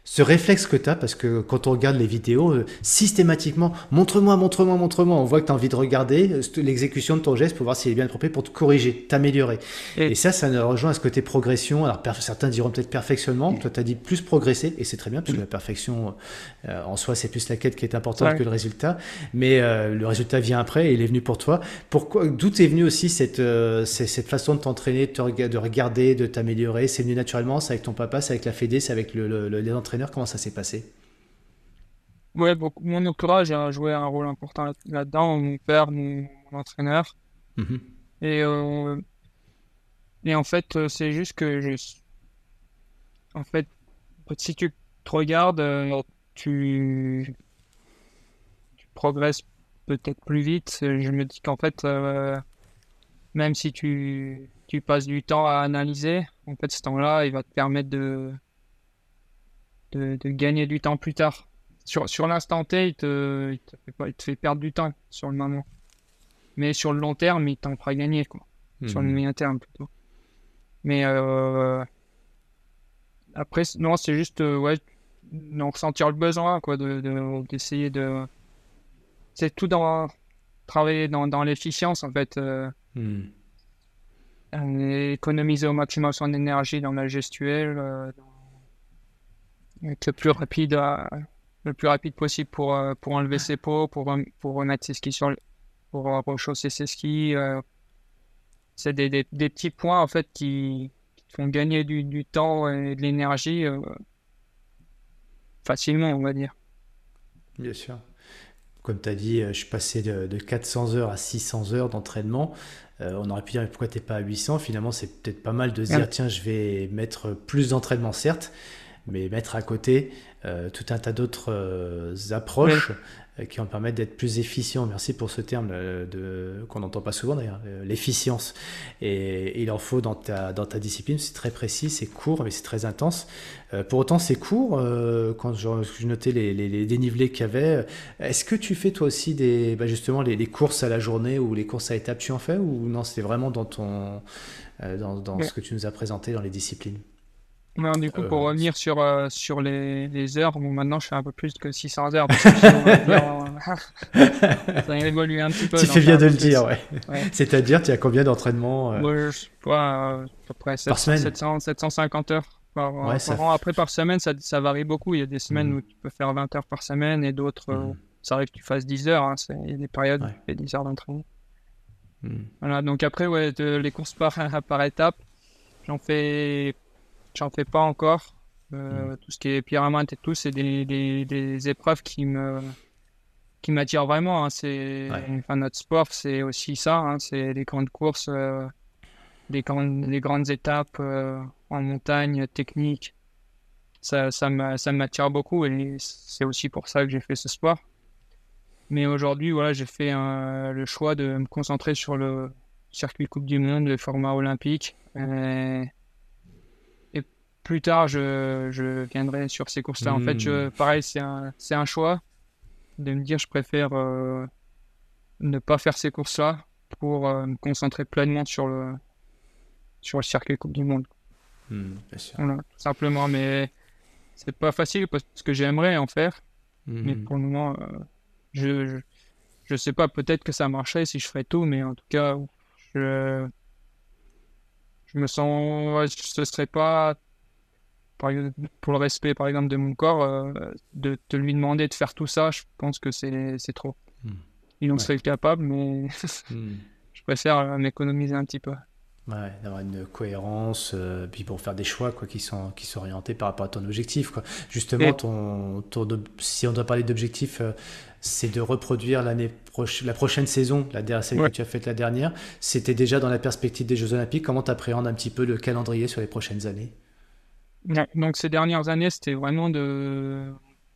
ce réflexe que tu as, parce que quand on regarde les vidéos, euh, systématiquement, montre-moi, montre-moi, montre-moi, on voit que tu as envie de regarder euh, l'exécution de ton geste pour voir s'il est bien approprié, pour te corriger, t'améliorer. Et, ça, ça nous rejoint à ce côté progression. Alors certains diront peut-être perfectionnement, toi tu as dit plus progresser, et c'est très bien, parce que la perfection euh, en soi, c'est plus la quête qui est importante que le résultat. Mais le résultat vient après, et il est venu pour toi. Pourquoi, d'où est venu aussi cette, cette façon de t'entraîner, de, de regarder, de t'améliorer? C'est venu naturellement, c'est avec ton papa, c'est avec la Fédé, c'est avec le, le, les entraîneurs? Comment ça s'est passé? Ouais, mon entourage a joué un rôle important là-dedans, mon père, mon, entraîneur. Mhm. Et, euh, et en fait, euh, c'est juste que je... En fait, si tu te regardes, euh, tu, tu progresses peut-être plus vite. Je me dis qu'en fait, même si tu... tu passes du temps à analyser, en fait, ce temps-là, il va te permettre de de, gagner du temps plus tard. Sur, sur l'instant T, il te, te fait pas, il te fait perdre du temps sur le moment. Mais sur le long terme, il t'en fera gagner, quoi. Sur le mhm. moyen terme, plutôt. Mais euh, après, non, c'est juste, euh, ouais, d'en ressentir le besoin, quoi, d'essayer de, de, C'est tout dans. Travailler dans, dans l'efficience, en fait. Euh, mhm. économiser au maximum son énergie dans la gestuelle, dans être le plus rapide, le plus rapide possible pour, euh, pour enlever ses pots, pour, pour remettre ses skis sur le, pour rechausser ses skis. Euh. c'est des, des, des, petits points en fait qui, qui font gagner du, du, temps et de l'énergie euh, facilement, on va dire. Bien sûr. Comme tu as dit, je suis passé de, de, 400 heures à 600 heures d'entraînement. on aurait pu dire pourquoi tu n'es pas à 800 Finalement, c'est peut-être pas mal de se dire tiens, je vais mettre plus d'entraînement, certes, mais mettre à côté euh, tout un tas d'autres euh, approches euh, qui vont permettre d'être plus efficient. Merci pour ce terme de, qu'on n'entend pas souvent d'ailleurs, l'efficience. Et, il en faut dans ta, dans ta discipline, c'est très précis, c'est court, mais c'est très intense. pour autant, c'est court. quand je, notais les, les, dénivelés qu'il y avait, est-ce que tu fais toi aussi des, bah, justement les, courses à la journée ou les courses à étapes, tu en fais ou non, c'était vraiment dans, ton, dans, dans ce que tu nous as présenté dans les disciplines? Du coup, pour euh, revenir sur, euh, sur les, les, heures, bon, maintenant je fais un peu plus que 600 heures. Parce que ça a évolué un petit peu. Tu fais bien de le dire, ouais. C'est-à-dire, tu as combien d'entraînement euh... Je sais pas, à peu près 700, 750 heures par, an. Après, par semaine, ça, ça, varie beaucoup. Il y a des semaines mhm. où tu peux faire 20 heures par semaine et d'autres, mmh. ça arrive que tu fasses 10 heures. Hein. Il y a des périodes où tu fais 10 heures d'entraînement. Mhm. Voilà, donc après, ouais, les courses par, par étapes, j'en fais j'en fais pas encore. Euh, mm. Tout ce qui est pyramide et tout, c'est des, des, épreuves qui me qui m'attirent vraiment. Hein. C'est enfin, notre sport, c'est aussi ça. Hein. C'est des grandes courses, euh, des, grandes, des grandes étapes euh, en montagne, technique. Ça, ça m'attire beaucoup et c'est aussi pour ça que j'ai fait ce sport. Mais aujourd'hui, voilà, j'ai fait le choix de me concentrer sur le circuit Coupe du Monde, le format olympique. Et plus tard, je, je viendrai sur ces courses-là. En fait, je, hmm. pareil, c'est un, choix de me dire je préfère euh, ne pas faire ces courses-là pour euh, me concentrer pleinement sur le, sur le circuit Coupe du Monde. Hmm, voilà, tout simplement. Mais c'est pas facile parce que j'aimerais en faire. Mais hmm. pour le moment, euh, je, je, je, sais pas, peut-être que ça marcherait si je ferais tout, mais en tout cas, je, je me sens. ce serait pas pour le respect, par exemple, de mon corps, de te lui demander de faire tout ça, je pense que c'est trop. Il en serait capable, mais hmm. je préfère m'économiser un petit peu. Ouais, d'avoir une cohérence, euh, puis pour faire des choix quoi, qui, sont, qui sont orientés par rapport à ton objectif. Quoi. Justement, ton, si on doit parler d'objectif, euh, c'est de reproduire l'année la prochaine saison, la dernière que tu as faite la dernière. C'était déjà dans la perspective des Jeux Olympiques. Comment tu appréhendes un petit peu le calendrier sur les prochaines années? Donc ces dernières années, c'était vraiment de...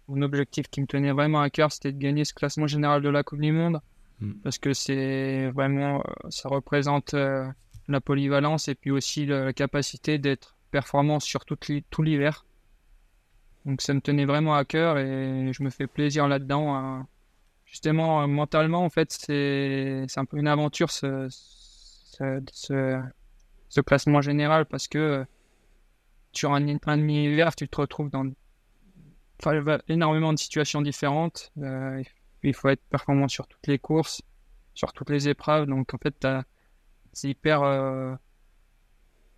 mon objectif qui me tenait vraiment à cœur, c'était de gagner ce classement général de la Coupe du Monde. Hmm. Parce que c'est vraiment, euh, ça représente la polyvalence et puis aussi la capacité d'être performant sur tout l'hiver. Donc ça me tenait vraiment à cœur et je me fais plaisir là-dedans. Hein. Justement, euh, mentalement, en fait, c'est un peu une aventure ce, ce, ce, classement général parce que sur un, un demi-hiver, tu te retrouves dans énormément de situations différentes. Euh, il faut être performant sur toutes les courses, sur toutes les épreuves. Donc en fait, c'est hyper, euh,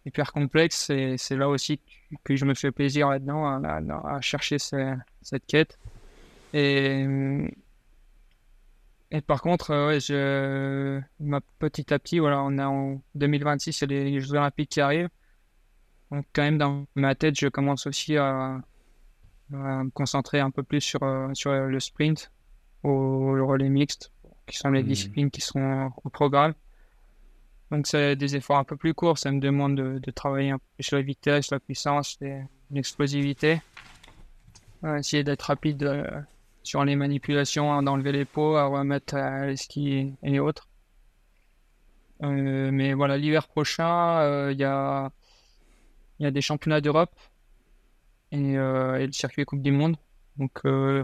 hyper complexe et c'est là aussi que je me fais plaisir là-dedans à, chercher cette quête. Et, par contre, euh, petit à petit, voilà, on est en 2026, il y a les Jeux Olympiques qui arrivent. Donc, quand même, dans ma tête, je commence aussi à, me concentrer un peu plus sur, euh, sur le sprint ou le relais mixte, qui sont les mmh. disciplines qui sont au programme. Donc, c'est des efforts un peu plus courts. Ça me demande de, travailler un peu sur la vitesse, la puissance, l'explosivité. Euh, essayer d'être rapide euh, sur les manipulations, d'enlever les pots, à remettre à les skis et autres. Euh, mais voilà, l'hiver prochain, il y, a, y a des championnats d'Europe et, le circuit Coupe du Monde. Donc, je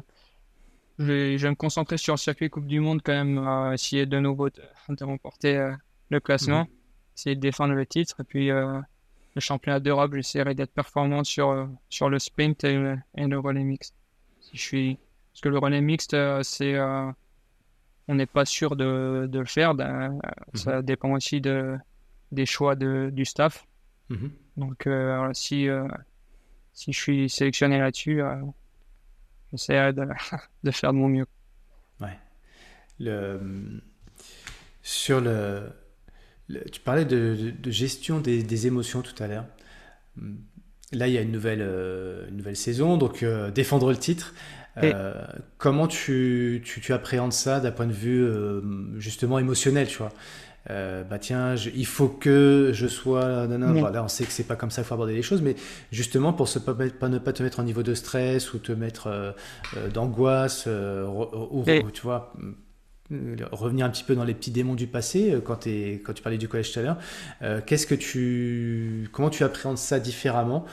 vais, me concentrer sur le circuit Coupe du Monde quand même, essayer de nouveau de, de remporter le classement, c'est mhm. de défendre le titre. Et puis euh, le championnat d'Europe, j'essaierai d'être performant sur, euh, sur le sprint et le, relais mixte. Si je suis... Parce que le relais mixte, euh, c'est on n'est pas sûr de, de le faire. Ben, ça mhm. dépend aussi de, des choix de, du staff. Mhm. Donc, si, si je suis sélectionné là-dessus, j'essaierai de, de, faire de mon mieux. Ouais. Le... Sur le, tu parlais de, gestion des, émotions tout à l'heure. Là, il y a une nouvelle, euh, nouvelle saison, donc euh, défendre le titre. Euh, comment tu, tu, appréhendes ça d'un point de vue justement émotionnel, tu vois? Bah tiens, il faut que je sois. Non, non, là, on sait que c'est pas comme ça qu'il faut aborder les choses, mais justement pour se, pas, pas, ne pas te mettre en niveau de stress ou te mettre d'angoisse, ou, tu vois, euh, revenir un petit peu dans les petits démons du passé, euh, quand, quand tu parlais du collège tout à l'heure, euh, qu'est-ce que tu, comment tu appréhendes ça différemment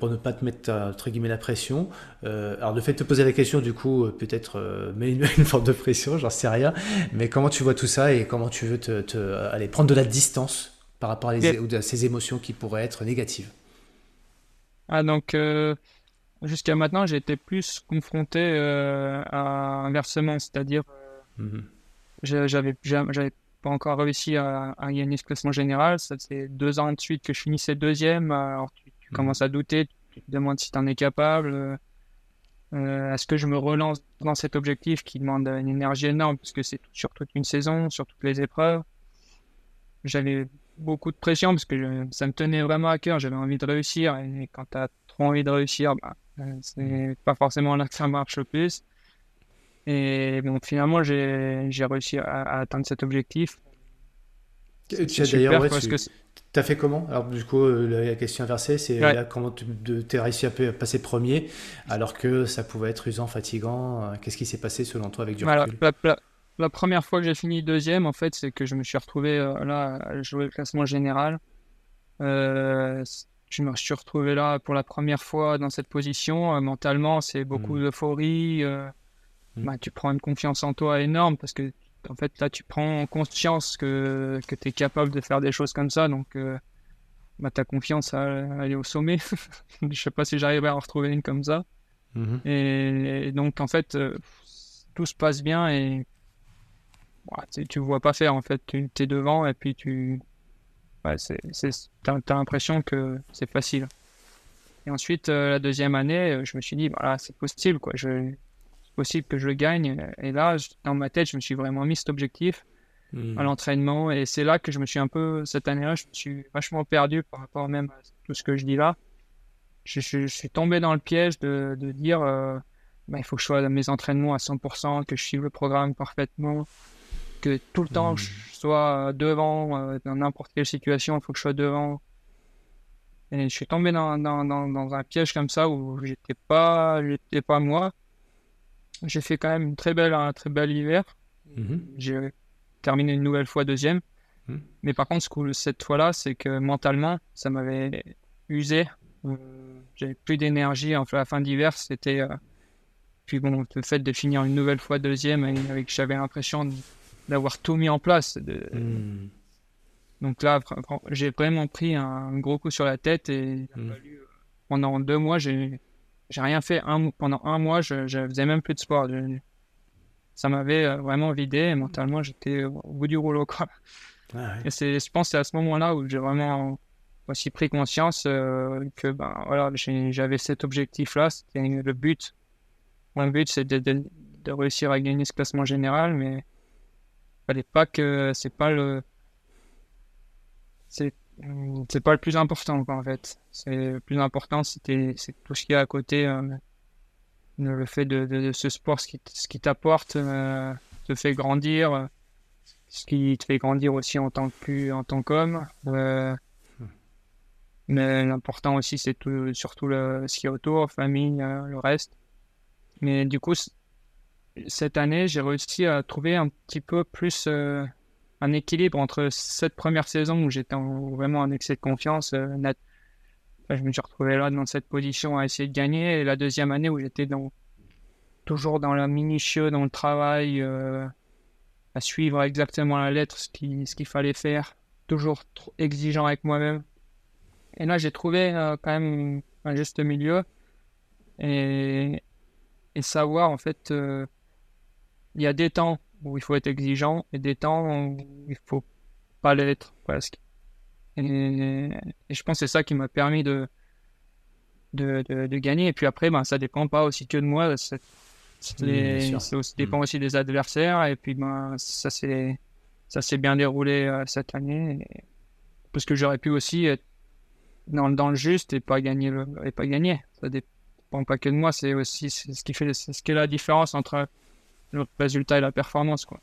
pour ne pas te mettre entre guillemets la pression? Alors le fait de te poser la question, du coup, peut-être met une, forme de pression, j'en sais rien, mais comment tu vois tout ça et comment tu veux te, aller prendre de la distance par rapport à, ces émotions qui pourraient être négatives? Ah donc jusqu'à maintenant j'ai été plus confronté à un versement, c'est-à-dire mmh j'avais j'avais pas encore réussi à, gagner ce classement général. Ça fait deux ans de suite que je finissais deuxième. Alors tu, mhm. commences à douter, tu te demandes si tu en es capable. Euh, Est-ce que je me relance dans cet objectif qui demande une énergie énorme? Parce que c'est sur toute une saison, sur toutes les épreuves. J'avais beaucoup de pression parce que ça me tenait vraiment à cœur. J'avais envie de réussir et quand tu as trop envie de réussir, bah, euh, c'est pas forcément là que ça marche le plus. Et bon, finalement, j'ai réussi à, atteindre cet objectif. Tu as d'ailleurs, ouais, tu as fait comment? Alors, du coup, euh, la question inversée, c'est comment tu as réussi à passer premier alors que ça pouvait être usant, fatigant. Euh, qu'est-ce qui s'est passé selon toi avec du recul? la, première fois que j'ai fini deuxième, en fait, c'est que je me suis retrouvé euh, là à jouer le classement général. je me suis retrouvé là pour la première fois dans cette position. mentalement, c'est beaucoup hmm. d'euphorie. Mm. bah, tu prends une confiance en toi énorme parce que en fait là tu prends conscience que, que tu es capable de faire des choses comme ça donc euh, bah, ta confiance elle, est au sommet je sais pas si j'arriverai à en retrouver une comme ça mm-hmm. et, donc en fait euh, tout se passe bien et bah, tu vois pas faire en fait tu es devant et puis tu ouais, c'est, t'as, l'impression que c'est facile Et ensuite, la deuxième année, je me suis dit, voilà, c'est possible, quoi. Je, possible que je gagne. Et là, dans ma tête, je me suis vraiment mis cet objectif à Hmm. l'entraînement. Et c'est là que je me suis un peu, cette année-là, je me suis vachement perdu par rapport même à tout ce que je dis là. Je, je- je suis tombé dans le piège de, de dire, euh, bah, il faut que je sois à mes entraînements à 100%, que je suive le programme parfaitement, que tout le temps Mhm. je sois devant, euh, dans n'importe quelle situation, il faut que je sois devant. Et je suis tombé dans, dans, dans, dans un piège comme ça où j'étais pas, j'étais pas moi. J'ai fait quand même une très belle, un très bel hiver. Mhm. J'ai terminé une nouvelle fois deuxième. Mhm. Mais par contre, ce que cette fois-là, c'est que mentalement, ça m'avait usé. Euh, J'avais plus d'énergie. Enfin, la fin d'hiver, c'était. euh, Puis bon, le fait de finir une nouvelle fois deuxième, avec, j'avais l'impression d'avoir tout mis en place. de- Hmm. Donc là, j'ai vraiment pris un gros coup sur la tête et il a Mhm. fallu, euh, pendant deux mois, j'ai j'ai rien fait. Un, pendant un mois, je, je faisais même plus de sport. Je- ça m'avait euh, vraiment vidé et mentalement, j'étais au bout du rouleau. Quoi. Ah ouais. Et c'est, je pense que c'est à ce moment-là où j'ai vraiment aussi pris conscience euh, que ben, voilà, j'avais cet objectif-là, c'était le but. Mon but, c'est de, de- de réussir à gagner ce classement général, mais fallait pas que c'est pas le c'est c'est pas le plus important quoi, en fait. C'est le plus important, c'était c'est tout ce qu'il y a à côté, euh, le fait de, de- de ce sport, ce qui, ce qui t'apporte, euh, te fait grandir, euh, ce qui te fait grandir aussi en tant que en tant qu'homme. euh, mais l'important aussi, c'est tout, surtout le, ce qui est autour, famille, le reste. Mais du coup, cette année, j'ai réussi à trouver un petit peu plus euh, un équilibre entre cette première saison où j'étais en- vraiment en excès de confiance, euh, je me suis retrouvé là dans cette position à essayer de gagner, et la deuxième année où j'étais toujours dans la minutieux, dans le travail, euh, à suivre exactement la lettre ce qui- ce qu'il fallait faire, toujours exigeant avec moi-même. Et là, j'ai trouvé euh, quand même un juste milieu et, savoir en fait, il y a des temps où il faut être exigeant et des temps où il faut pas l'être presque. Et, et je pense que c'est ça qui m'a permis de, de, de, de gagner. Et puis après, ben, ça dépend pas aussi que de moi. c'est- c'est Mm, les- ça aussi, dépend aussi des adversaires. Et puis ben, ça s'est ça s'est bien déroulé euh, cette année. Et- Parce que j'aurais pu aussi être dans, dans le juste et pas gagner le, et pas gagner. Ça dépend pas que de moi, c'est aussi c'est ce qui fait c'est ce qui est la différence entre le résultat et la performance quoi.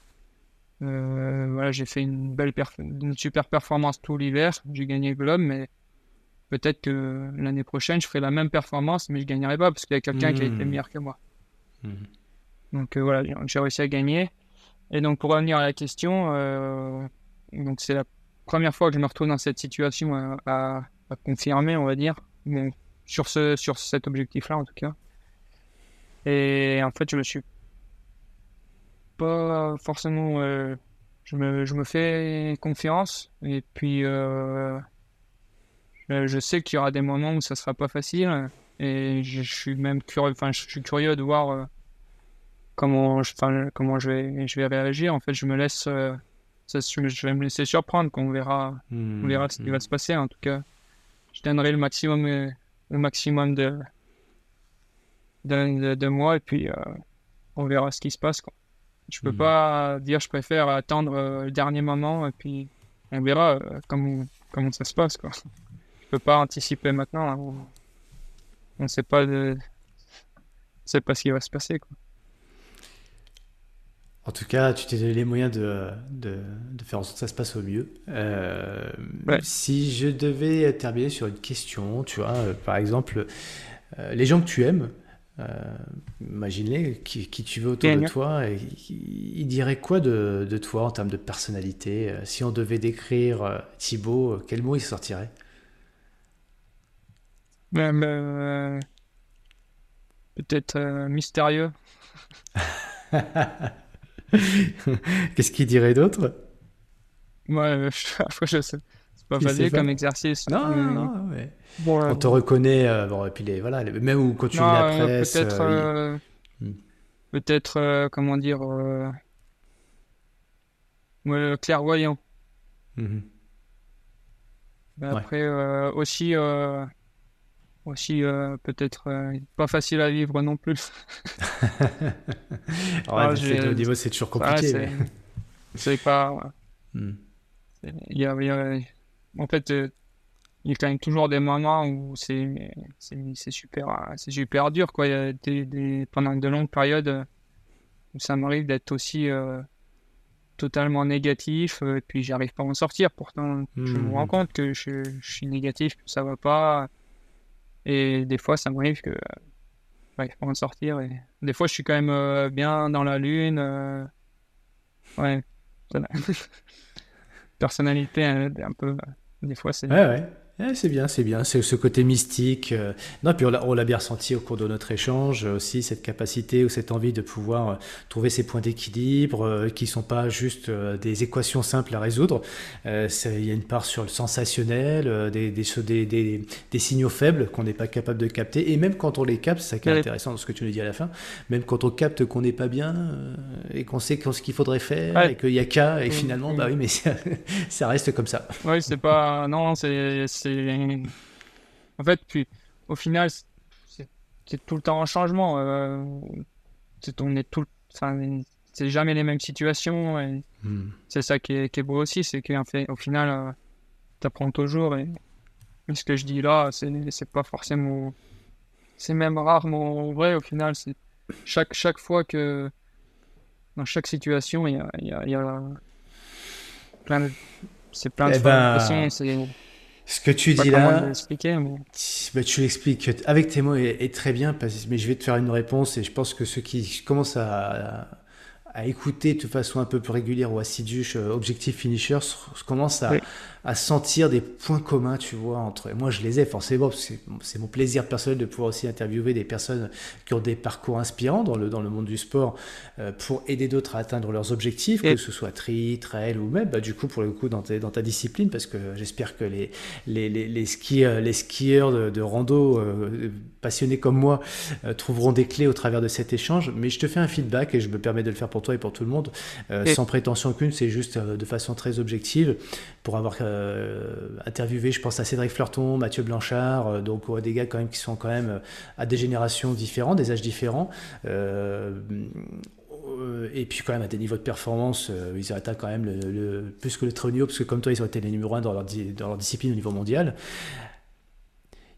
Euh, voilà, j'ai fait une belle une super performance tout l'hiver, j'ai gagné le globe mais peut-être que l'année prochaine je ferai la même performance mais je gagnerai pas parce qu'il y a quelqu'un qui a été Hmm. meilleur que moi. Mhm. Donc euh, voilà, j'ai- réussi à gagner. Et donc pour revenir à la question, euh, donc c'est la première fois que je me retrouve dans cette situation à, à- à confirmer, on va dire, mais sur ce sur cet objectif-là en tout cas. Et en fait, je me suis pas forcément, euh, je me je me fais confiance et puis euh, je, je sais qu'il y aura des moments où ça sera pas facile et je, suis même curieux, enfin je suis curieux de voir. euh, comment je, comment je vais, je vais réagir. En fait, je me laisse, euh, ça, je, vais me laisser surprendre. Qu'on verra, on verra ce qui va se passer. En tout cas, je donnerai le maximum, euh, le maximum de, de, de, de moi et puis euh, on verra ce qui se passe. Quoi. Je peux Mhm. pas dire je préfère attendre euh, le dernier moment et puis on verra euh, comment, comment ça se passe. Quoi. Je peux pas anticiper maintenant. hein. On, on sait pas de, on sait pas ce qui va se passer. Quoi. En tout cas, tu t'es donné les moyens de, de, de faire en sorte que ça se passe au mieux. Euh, Ouais. Si je devais terminer sur une question, tu vois, par exemple, les gens que tu aimes, euh, imagine-les, qui, qui tu veux autour de toi, et, ils diraient quoi de, de toi en termes de personnalité? Euh, Si on devait décrire euh, Thibaut, euh, quel mot il sortirait? Même euh, peut-être mystérieux. Qu'est-ce qu'il dirait d'autre? Moi, après, je sais. Pas facile comme exercice. Non, mais- non, non, ouais. Bon, euh, On te reconnaît, euh, bon, et puis les, voilà, les- même ou quand tu lis non, la euh, presse, peut-être, euh, euh, Hmm. peut-être, euh, comment dire, euh, ouais, clairvoyant. il- Mhm. Mais Ouais. Après, euh, aussi, euh, aussi peut-être pas facile à vivre non plus. ouais, au niveau, c'est toujours compliqué. c'est pas. Hmm. Il y, a, en fait, il y a quand même toujours des moments où c'est super, super dur. Quoi. Il y a des, des, pendant de longues périodes où ça m'arrive d'être aussi totalement négatif et puis j'arrive pas à en sortir. Pourtant, je me rends hmm. compte que je, je, suis négatif, que ça va pas. Et des fois, ça m'arrive que j'arrive pas à en sortir. Et des fois, je suis quand même bien dans la lune. ouais. Personnalité un peu. Des fois, c'est. Ouais, ouais c'est bien, c'est bien. C'est ce côté mystique. Euh. Non, puis on l'a bien ressenti au cours de notre échange euh, aussi, cette capacité ou cette envie de pouvoir euh, trouver ces points d'équilibre qui sont pas juste des équations simples à résoudre. Il y a une part sur le sensationnel, des, des, des, des signaux faibles qu'on n'est pas capable de capter. Et même quand on les capte, c'est ça qui est intéressant dans ce que tu nous dis à la fin, même quand on capte qu'on n'est pas bien et qu'on sait ce qu'il faudrait faire et qu'il y a qu'à, et mmh, finalement, bah mmh. oui, mais ça, ça reste comme ça. Oui, c'est pas. Non, c'est en fait, puis au final, c'est tout le temps un changement. Euh, on est tout, c'est jamais les mêmes situations. Et hmm. C'est ça qui est, beau aussi, c'est qu'au fait, au final, euh, tu apprends toujours. Et, ce que je dis là, c'est pas forcément. C'est même rarement vrai au final. C'est chaque, chaque fois que. Dans chaque situation, il y a, y, a, plein de. C'est plein de eh ben, ce que tu dis là, bah, tu l'expliques. Avec tes mots est, très bien, mais je vais te faire une réponse et je pense que ceux qui commencent à, à écouter de façon un peu plus régulière ou assidue euh, Objectif Finisher, commence à, à, sentir des points communs, tu vois, entre. moi, je les ai forcément, parce que c'est mon plaisir personnel de pouvoir aussi interviewer des personnes qui ont des parcours inspirants dans le, dans le monde du sport euh, pour aider d'autres à atteindre leurs objectifs, que ce soit tri, trail ou même, bah, du coup, pour le coup, dans, dans ta discipline, parce que j'espère que les, les, les, les, skieurs, les skieurs de, rando euh, passionnés comme moi trouveront des clés au travers de cet échange. Mais je te fais un feedback et je me permets de le faire pour toi et pour tout le monde, euh, sans prétention qu'une, c'est juste euh, de façon très objective, pour avoir euh, interviewé, je pense à Cédric Fleurton, Mathieu Blanchard, donc des gars quand même qui sont quand même à des générations différentes, des âges différents. et puis quand même à des niveaux de performance, ils ont atteint quand même le, plus que le très haut niveau, parce que comme toi, ils ont été les numéros 1 dans leur, dans leur discipline au niveau mondial.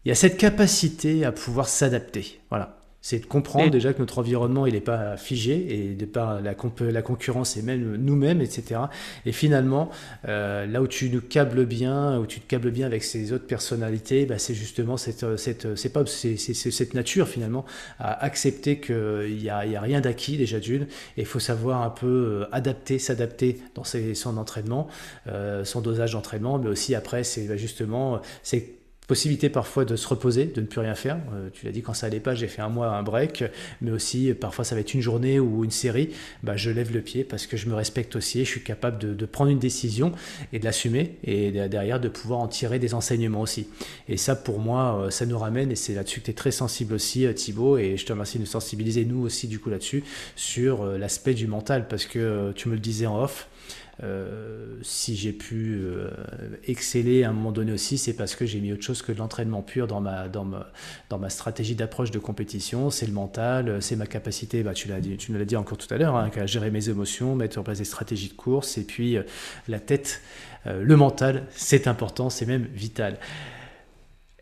Il y a cette capacité à pouvoir s'adapter. Voilà c'est de comprendre déjà que notre environnement il n'est pas figé et de par la, la concurrence et même nous-mêmes etc et finalement euh, là où tu nous câbles bien où tu te câbles bien avec ces autres personnalités bah, c'est justement cette, cette c'est pas c'est, cette nature finalement à accepter qu'il n'y a, y a rien d'acquis déjà d'une. Et il faut savoir un peu euh, adapter s'adapter dans ses, son entraînement euh, son dosage d'entraînement mais aussi après c'est bah, justement c'est possibilité parfois de se reposer, de ne plus rien faire. Euh, tu l'as dit, quand ça allait pas, j'ai fait un mois un break, mais aussi parfois ça va être une journée ou une série. Bah, je lève le pied parce que je me respecte aussi et je suis capable de, prendre une décision et de l'assumer et derrière de pouvoir en tirer des enseignements aussi. Et ça, pour moi, euh, ça nous ramène et c'est là-dessus que tu es très sensible aussi, euh, Thibaut, et je te remercie de nous sensibiliser, nous aussi, du coup, là-dessus, sur l'aspect du mental parce que tu me le disais en off. Euh, si j'ai pu euh, exceller à un moment donné aussi, c'est parce que j'ai mis autre chose que de l'entraînement pur dans ma, dans ma, dans ma stratégie d'approche de compétition. C'est le mental, c'est ma capacité, bah, tu, l'as tu nous l'as dit encore tout à l'heure, hein, à gérer mes émotions, mettre en place des stratégies de course, et puis euh, la tête, le mental, c'est important, c'est même vital.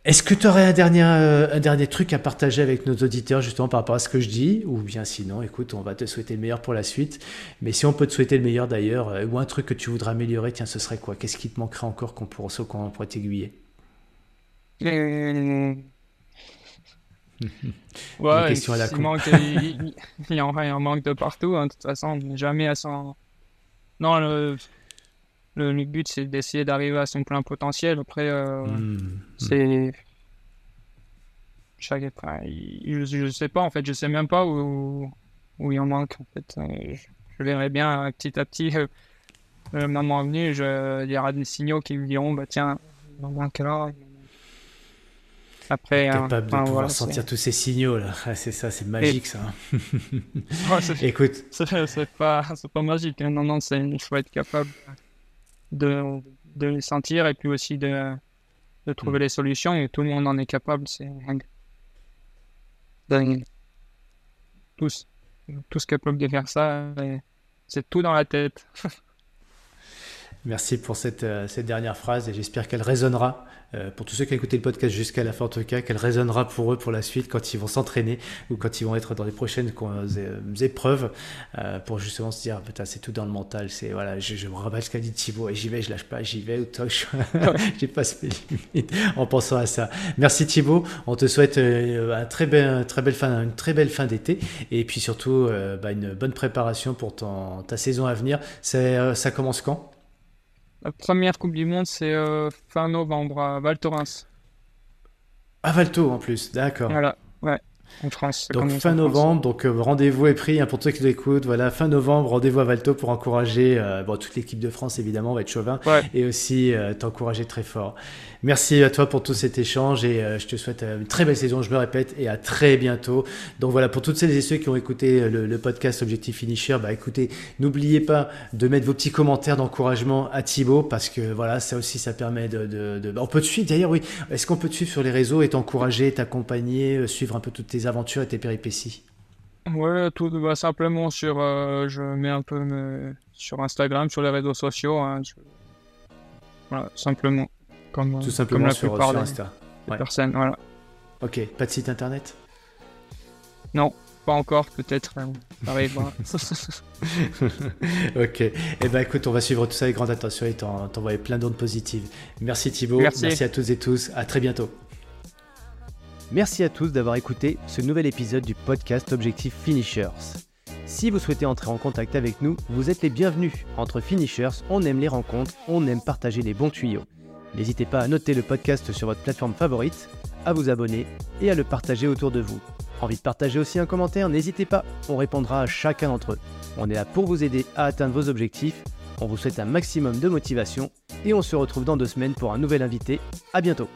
Est-ce que tu aurais un dernier, euh, un dernier truc à partager avec nos auditeurs justement par rapport à ce que je dis? Ou bien sinon, écoute, on va te souhaiter le meilleur pour la suite. Mais si on peut te souhaiter le meilleur d'ailleurs, euh, ou un truc que tu voudrais améliorer, tiens, ce serait quoi? Qu'est-ce qui te manquerait encore qu'on pourrait, qu'on pourrait t'aiguiller? Euh... Ouais, question à la il, manque, il, y en, manque de partout, hein, de toute façon, jamais à son... Non, le le, but, c'est d'essayer d'arriver à son plein potentiel. Après, euh, hmm, c'est. Chaque... je, ne sais pas, en fait, je sais même pas où, où il en manque. En fait. Euh, je, verrai bien petit à petit. Euh, le moment venu, je, il y aura des signaux qui me diront bah, tiens, il en manque là. Après, capable de pouvoir sentir tous ces signaux là, ah, c'est ça, c'est magique ça. Écoute, c'est pas, pas magique. Hein. Non, non, il faut être capable de, de les sentir et puis aussi de, de trouver les solutions et tout le monde en est capable. C'est dingue. Tous, tous capables de faire ça. C'est tout dans la tête. Merci pour cette, euh, cette dernière phrase et j'espère qu'elle résonnera euh, pour tous ceux qui ont écouté le podcast jusqu'à la fin en tout cas, qu'elle résonnera pour eux pour la suite quand ils vont s'entraîner ou quand ils vont être dans les prochaines euh, épreuves pour justement se dire putain c'est tout dans le mental, c'est voilà je, je me rappelle ce qu'a dit Thibaut et j'y vais, je lâche pas, j'y vais ou toi j'ai pas mes limites en pensant à ça. Merci Thibaut, on te souhaite un très belle, très belle fin, une très belle fin d'été et puis surtout bah, une bonne préparation pour ton, ta saison à venir. Ça commence quand? La première Coupe du Monde, c'est euh, fin novembre à Val Thorens. À Valto en plus, d'accord. Voilà, ouais. En France. Donc fin novembre, donc euh, rendez-vous est pris hein, pour tous ceux qui l'écoutent. Voilà, fin novembre, rendez-vous à Valto pour encourager euh, bon, toute l'équipe de France évidemment, va être chauvin, et aussi t'encourager très fort. Merci à toi pour tout cet échange et euh, je te souhaite euh, une très belle saison, je me répète, et à très bientôt. Donc voilà, pour toutes celles et ceux qui ont écouté euh, le, podcast Objectif Finisher, bah écoutez, n'oubliez pas de mettre vos petits commentaires d'encouragement à Thibaut parce que voilà, ça aussi, ça permet de. de, On peut te suivre d'ailleurs, oui. Est-ce qu'on peut te suivre sur les réseaux et t'encourager, t'accompagner, suivre un peu toutes tes aventures et tes péripéties? Ouais, tout bah, simplement sur Instagram, sur les réseaux sociaux. Hein, voilà, simplement. Comme, Tout simplement la sur, plupart Insta. personnes, voilà. Ok, pas de site internet? Non, pas encore, peut-être. Euh, arrivera. ok. Eh ben écoute, on va suivre tout ça avec grande attention et t'envoyer plein d'ondes positives. Merci Thibaut. Merci. Merci à tous et tous. À très bientôt. Merci à tous d'avoir écouté ce nouvel épisode du podcast Objectif Finishers. Si vous souhaitez entrer en contact avec nous, vous êtes les bienvenus. Entre finishers, on aime les rencontres, on aime partager les bons tuyaux. N'hésitez pas à noter le podcast sur votre plateforme favorite, à vous abonner et à le partager autour de vous. Envie de partager aussi un commentaire? N'hésitez pas, on répondra à chacun d'entre eux. On est là pour vous aider à atteindre vos objectifs. On vous souhaite un maximum de motivation et on se retrouve dans deux semaines pour un nouvel invité. À bientôt